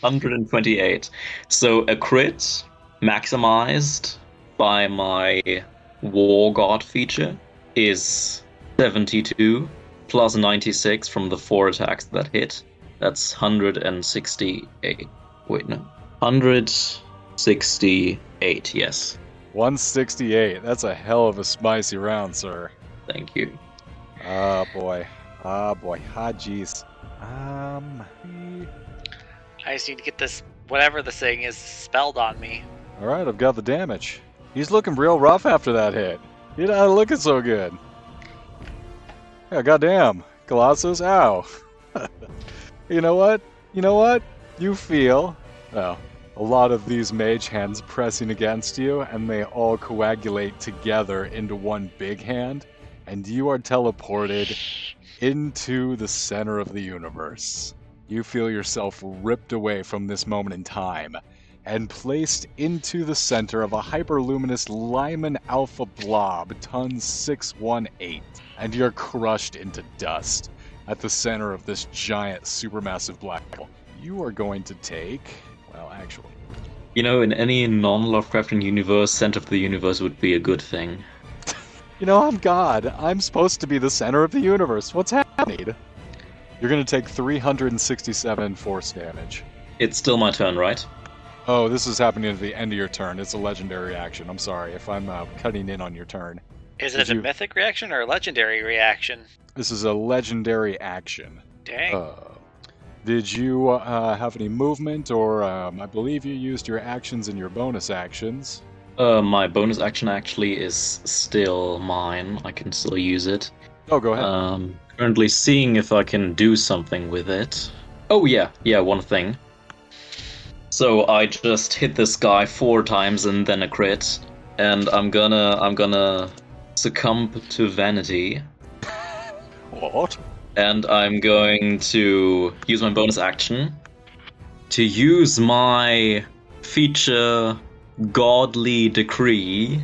128. So a crit maximized by my War God feature is 72 plus 96 from the four attacks that hit. That's 168. Wait, no. 168, yes. 168. That's a hell of a spicy round, sir. Thank you. Ah, boy. Ah, boy. Ah, jeez. Um. I just need to get this whatever this thing is spelled on me. All right, I've got the damage. He's looking real rough after that hit. He's not looking so good. Yeah, goddamn. Colossus, ow. you know what? You know what? You feel, well, a lot of these mage hands pressing against you, and they all coagulate together into one big hand, and you are teleported into the center of the universe. You feel yourself ripped away from this moment in time and placed into the center of a hyperluminous Lyman Alpha blob, ton 618, and you're crushed into dust at the center of this giant supermassive black hole. You are going to take, well, actually, You know, in any non Lovecraftian universe, center of the universe would be a good thing. you know, I'm God. I'm supposed to be the center of the universe. What's happening? You're going to take 367 force damage. It's still my turn, right? Oh, this is happening at the end of your turn. It's a legendary action. I'm sorry if I'm uh, cutting in on your turn. Is Did it a you- mythic reaction or a legendary reaction? This is a legendary action. Dang. Uh, did you uh, have any movement, or um, I believe you used your actions and your bonus actions? Uh, my bonus action actually is still mine. I can still use it. Oh, go ahead. Um, currently seeing if I can do something with it. Oh yeah, yeah, one thing. So I just hit this guy four times and then a crit, and I'm gonna I'm gonna succumb to vanity, what? and I'm going to use my bonus action to use my feature Godly Decree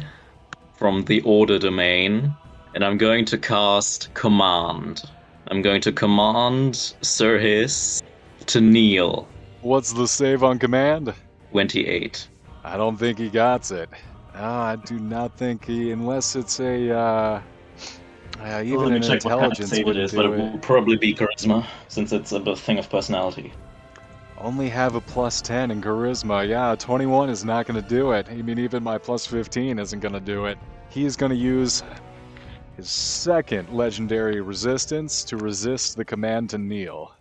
from the Order domain, and I'm going to cast Command. I'm going to command Sir Hiss to kneel. What's the save on command? 28. I don't think he got it. Ah, I do not think he, unless it's a, uh, uh, even let me an check what kind of intelligence save it is, but do it will probably be Charisma, since it's a thing of personality. Only have a plus 10 in charisma. Yeah, 21 is not going to do it. I mean, even my plus 15 isn't going to do it. He's going to use his second legendary resistance to resist the command to kneel.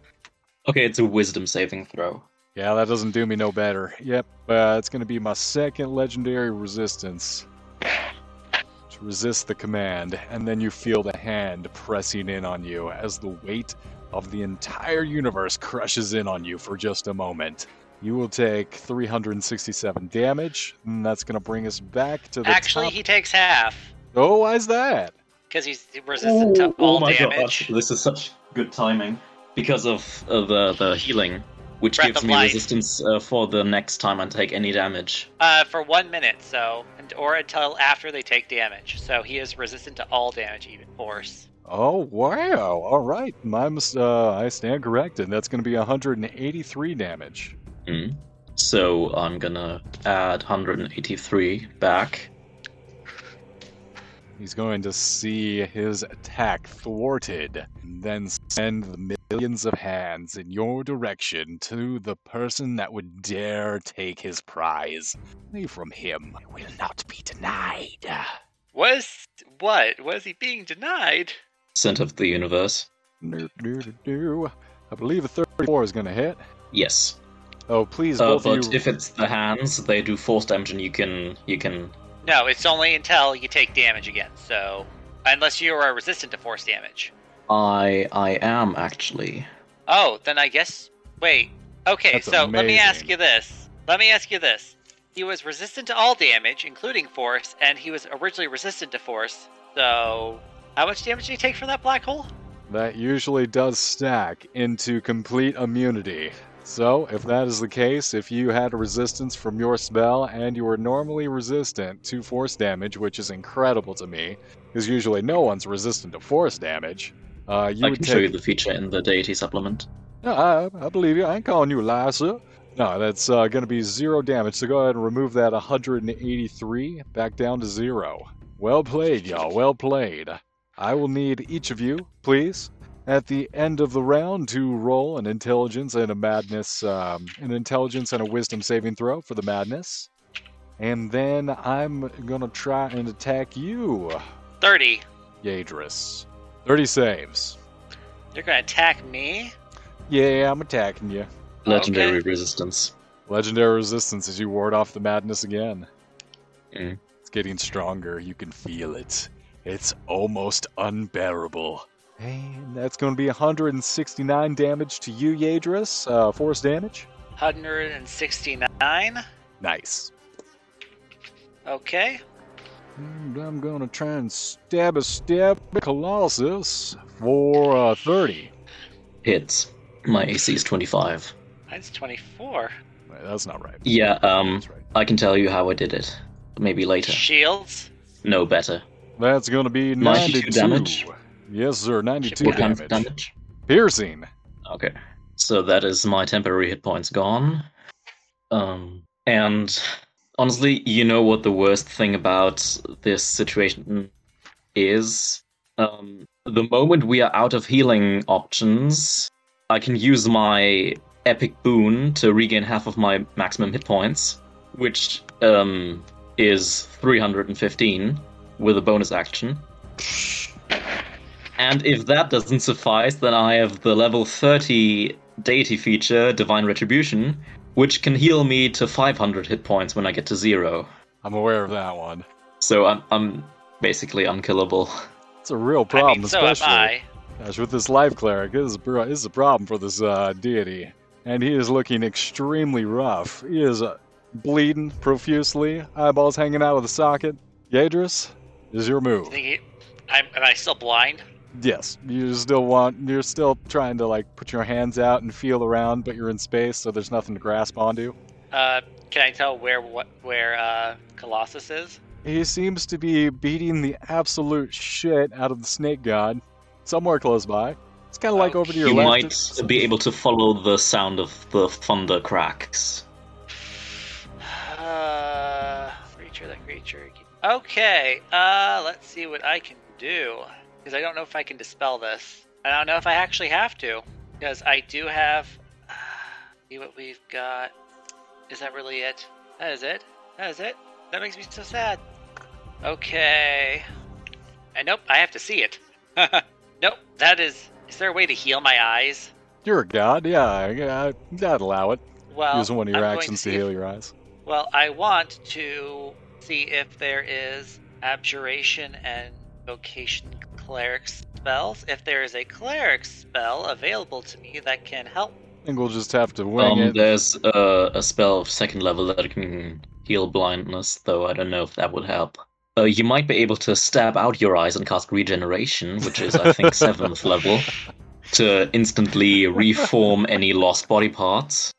Okay, it's a Wisdom saving throw. Yeah, that doesn't do me no better. Yep, uh, it's going to be my second legendary resistance to resist the command, and then you feel the hand pressing in on you as the weight of the entire universe crushes in on you for just a moment. You will take 367 damage, and that's going to bring us back to the Actually, top. he takes half Oh, why's that? because he's resistant to all my damage. god, this is such good timing. Because of uh, the, the healing, which Breath gives me life. resistance uh, for the next time I take any damage. Uh, for one minute, so and, or until after they take damage. So he is resistant to all damage, even force. Oh, wow. All right. My, uh, I stand corrected. That's going to be 183 damage. Mm. So I'm gonna add 183 back. He's going to see his attack thwarted, and then send the millions of hands in your direction to the person that would dare take his prize. Away from him will not be denied. Was what? Was he being denied? Center of the universe. No, no, no, no. I believe a 34 is going to hit. Yes. Oh, please, Uh, both but you. if it's the hands, they do force damage, and you can you can. No, it's only until you take damage again. So, unless you are resistant to force damage. I I am actually. Oh, then I guess. Wait. Okay, That's so let me ask you this. Let me ask you this. He was resistant to all damage, including force, and he was originally resistant to force. So, how much damage did he take from that black hole? That usually does stack into complete immunity. So, if that is the case, if you had a resistance from your spell and you were normally resistant to force damage, which is incredible to me, because usually no one's resistant to force damage, uh, you I can take. show you the feature in the deity supplement. No, I, I believe you. I ain't calling you a liar, sir. No, that's uh, going to be zero damage. So go ahead and remove that 183 back down to zero. Well played, y'all. Well played. I will need each of you, please, at the end of the round to roll an intelligence and a madness, um, an intelligence and a wisdom saving throw for the madness. And then I'm gonna try and attack you, 30. Yadris. 30 saves. You're gonna attack me? Yeah, I'm attacking you. Legendary Okay. resistance. Legendary resistance as you ward off the madness again. Mm. It's getting stronger. You can feel it. It's almost unbearable. And that's going to be 169 damage to you, Yadris. Uh, force damage. 169. Nice. Okay. And I'm going to try and stab a stab at Colossus for uh, 30. Hits. My AC is 25. Mine's 24. Wait, that's not right. Yeah, um, right. I can tell you how I did it. Maybe later. Shields. No better. That's going to be 92 92 damage. Yes, sir. 92 What kind of damage. damage? Piercing. Okay. So that is my temporary hit points gone. Um, and honestly, you know what the worst thing about this situation is? Um, the moment we are out of healing options, I can use my epic boon to regain half of my maximum hit points, which um, is 315 with a bonus action. And if that doesn't suffice, then I have the level 30 deity feature, Divine Retribution, which can heal me to 500 hit points when I get to zero. I'm aware of that one. So I'm, I'm basically unkillable. It's a real I problem, mean, so especially. I. Gosh, with this life cleric, this is, this is a problem for this uh, deity. And he is looking extremely rough. He is uh, bleeding profusely, eyeballs hanging out of the socket. Yadris, is your move. Think he- I'm, am I still blind? Yes, you still want, you're still trying to like put your hands out and feel around, but you're in space, so there's nothing to grasp onto. Uh, can I tell where what where uh Colossus is? He seems to be beating the absolute shit out of the snake god, somewhere close by. It's kind of like over to your You left. You might It's- be able to follow the sound of the thunder cracks. Uh, creature, that creature. Okay. Uh, let's see what I can do because I don't know if I can dispel this. I don't know if I actually have to because I do have. Uh, see what we've got. Is that really it? That is it. That is it. That makes me so sad. Okay. And nope, I have to see it. nope, that is. Is there a way to heal my eyes? You're a god, yeah, yeah, I'd allow it. Well, Use one of your I'm actions to if- heal your eyes. Well, I want to see if there is abjuration and vocation cleric spells. If there is a cleric spell available to me that can help. I think we'll just have to wing Um, it. there's a, a spell of second level that can heal blindness, though I don't know if that would help. Uh, you might be able to stab out your eyes and cast regeneration, which is, I think, seventh level, to instantly reform any lost body parts.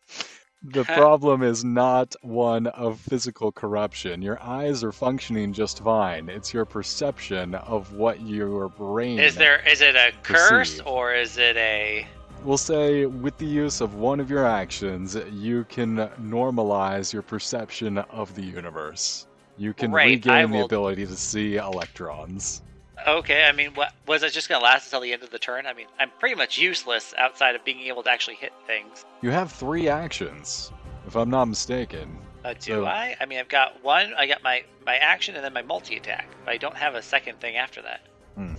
The problem is not one of physical corruption. Your eyes are functioning just fine. It's your perception of what your brain. Is there is it a curse Perceive. or is it a We'll say with the use of one of your actions, you can normalize your perception of the universe. You can I regain the will- ability to see electrons. Okay, I mean, what was it just going to last until the end of the turn? I mean, I'm pretty much useless outside of being able to actually hit things. You have three actions, if I'm not mistaken. Uh, do So- I? I mean, I've got one. I got my my action and then my multi attack. But I don't have a second thing after that. Hmm.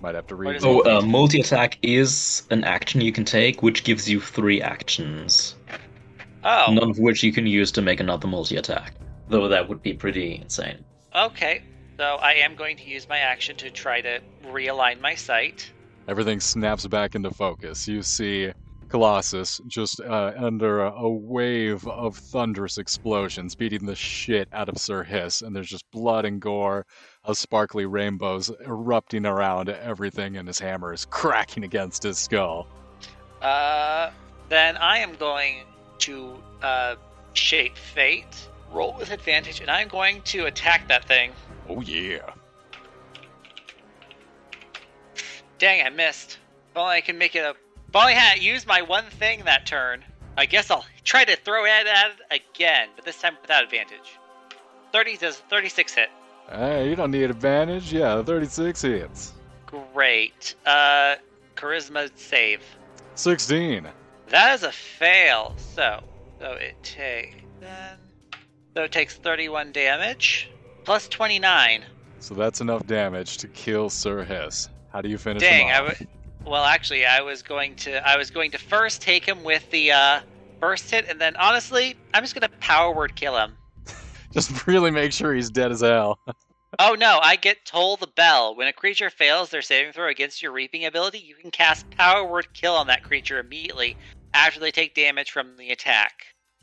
Might have to read. is So, it? uh, multi attack is an action you can take, which gives you three actions. Oh, None of which you can use to make another multi attack. Though that would be pretty insane. okay. So I am going to use my action to try to realign my sight. Everything snaps back into focus. You see Colossus just uh, under a, a wave of thunderous explosions, beating the shit out of Sir Hiss, and there's just blood and gore of sparkly rainbows erupting around everything, and his hammer is cracking against his skull. Uh, then I am going to uh, shape fate, roll with advantage, and I'm going to attack that thing. Oh yeah. Dang, I missed. If only I can make it a. If only I had used my one thing that turn. I guess I'll try to throw it at it again, but this time without advantage. 30 does 36 hit. Hey, you don't need advantage. Yeah, 36 hits. Great. Uh, charisma save. 16. That is a fail. So, so it takes. So it takes 31 damage plus 29. So that's enough damage to kill Sir Hiss. How do you finish Dang, him I off? w- well actually I was going to I was going to first take him with the uh first hit and then honestly, I'm just going to power word kill him. Just really make sure he's dead as hell. Oh no, I get Toll the Bell. When a creature fails their saving throw against your reaping ability, you can cast Power Word Kill on that creature immediately after they take damage from the attack.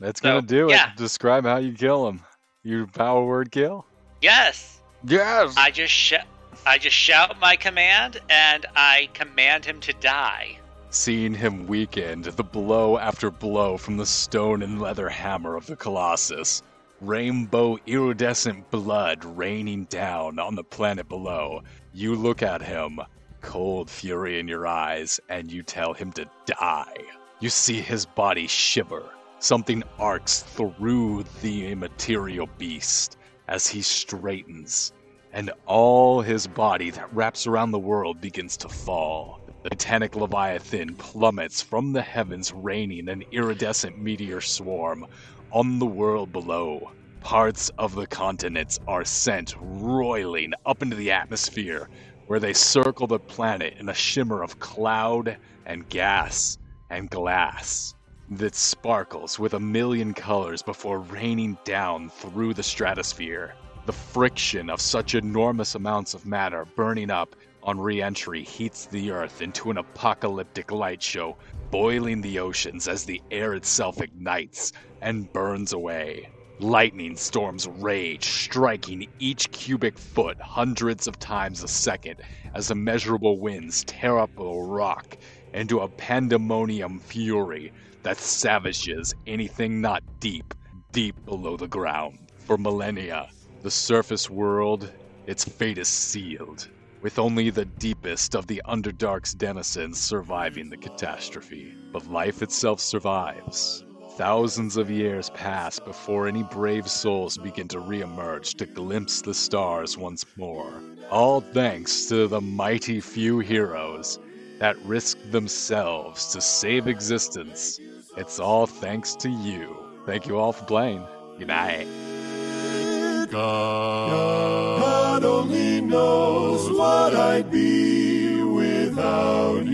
That's So, gonna do it. yeah. Describe how you kill him. You power word kill? Yes, Yes. I just sh- I just shout my command and I command him to die. Seeing him weakened, the blow after blow from the stone and leather hammer of the Colossus, rainbow iridescent blood raining down on the planet below, you look at him, cold fury in your eyes, and you tell him to die. You see his body shiver. Something arcs through the immaterial beast as he straightens, and all his body that wraps around the world begins to fall. The titanic leviathan plummets from the heavens, raining an iridescent meteor swarm on the world below. Parts of the continents are sent roiling up into the atmosphere, where they circle the planet in a shimmer of cloud and gas and glass that sparkles with a million colors before raining down through the stratosphere. The friction of such enormous amounts of matter burning up on re entry heats the Earth into an apocalyptic light show, boiling the oceans as the air itself ignites and burns away. Lightning storms rage, striking each cubic foot hundreds of times a second as immeasurable winds tear up a rock into a pandemonium fury that savages anything not deep, deep below the ground. For millennia, the surface world, its fate is sealed, with only the deepest of the Underdark's denizens surviving the catastrophe. But life itself survives. Thousands of years pass before any brave souls begin to reemerge to glimpse the stars once more. All thanks to the mighty few heroes that risked themselves to save existence. It's all thanks to you. Thank you all for playing. Good night. God only knows what I'd be without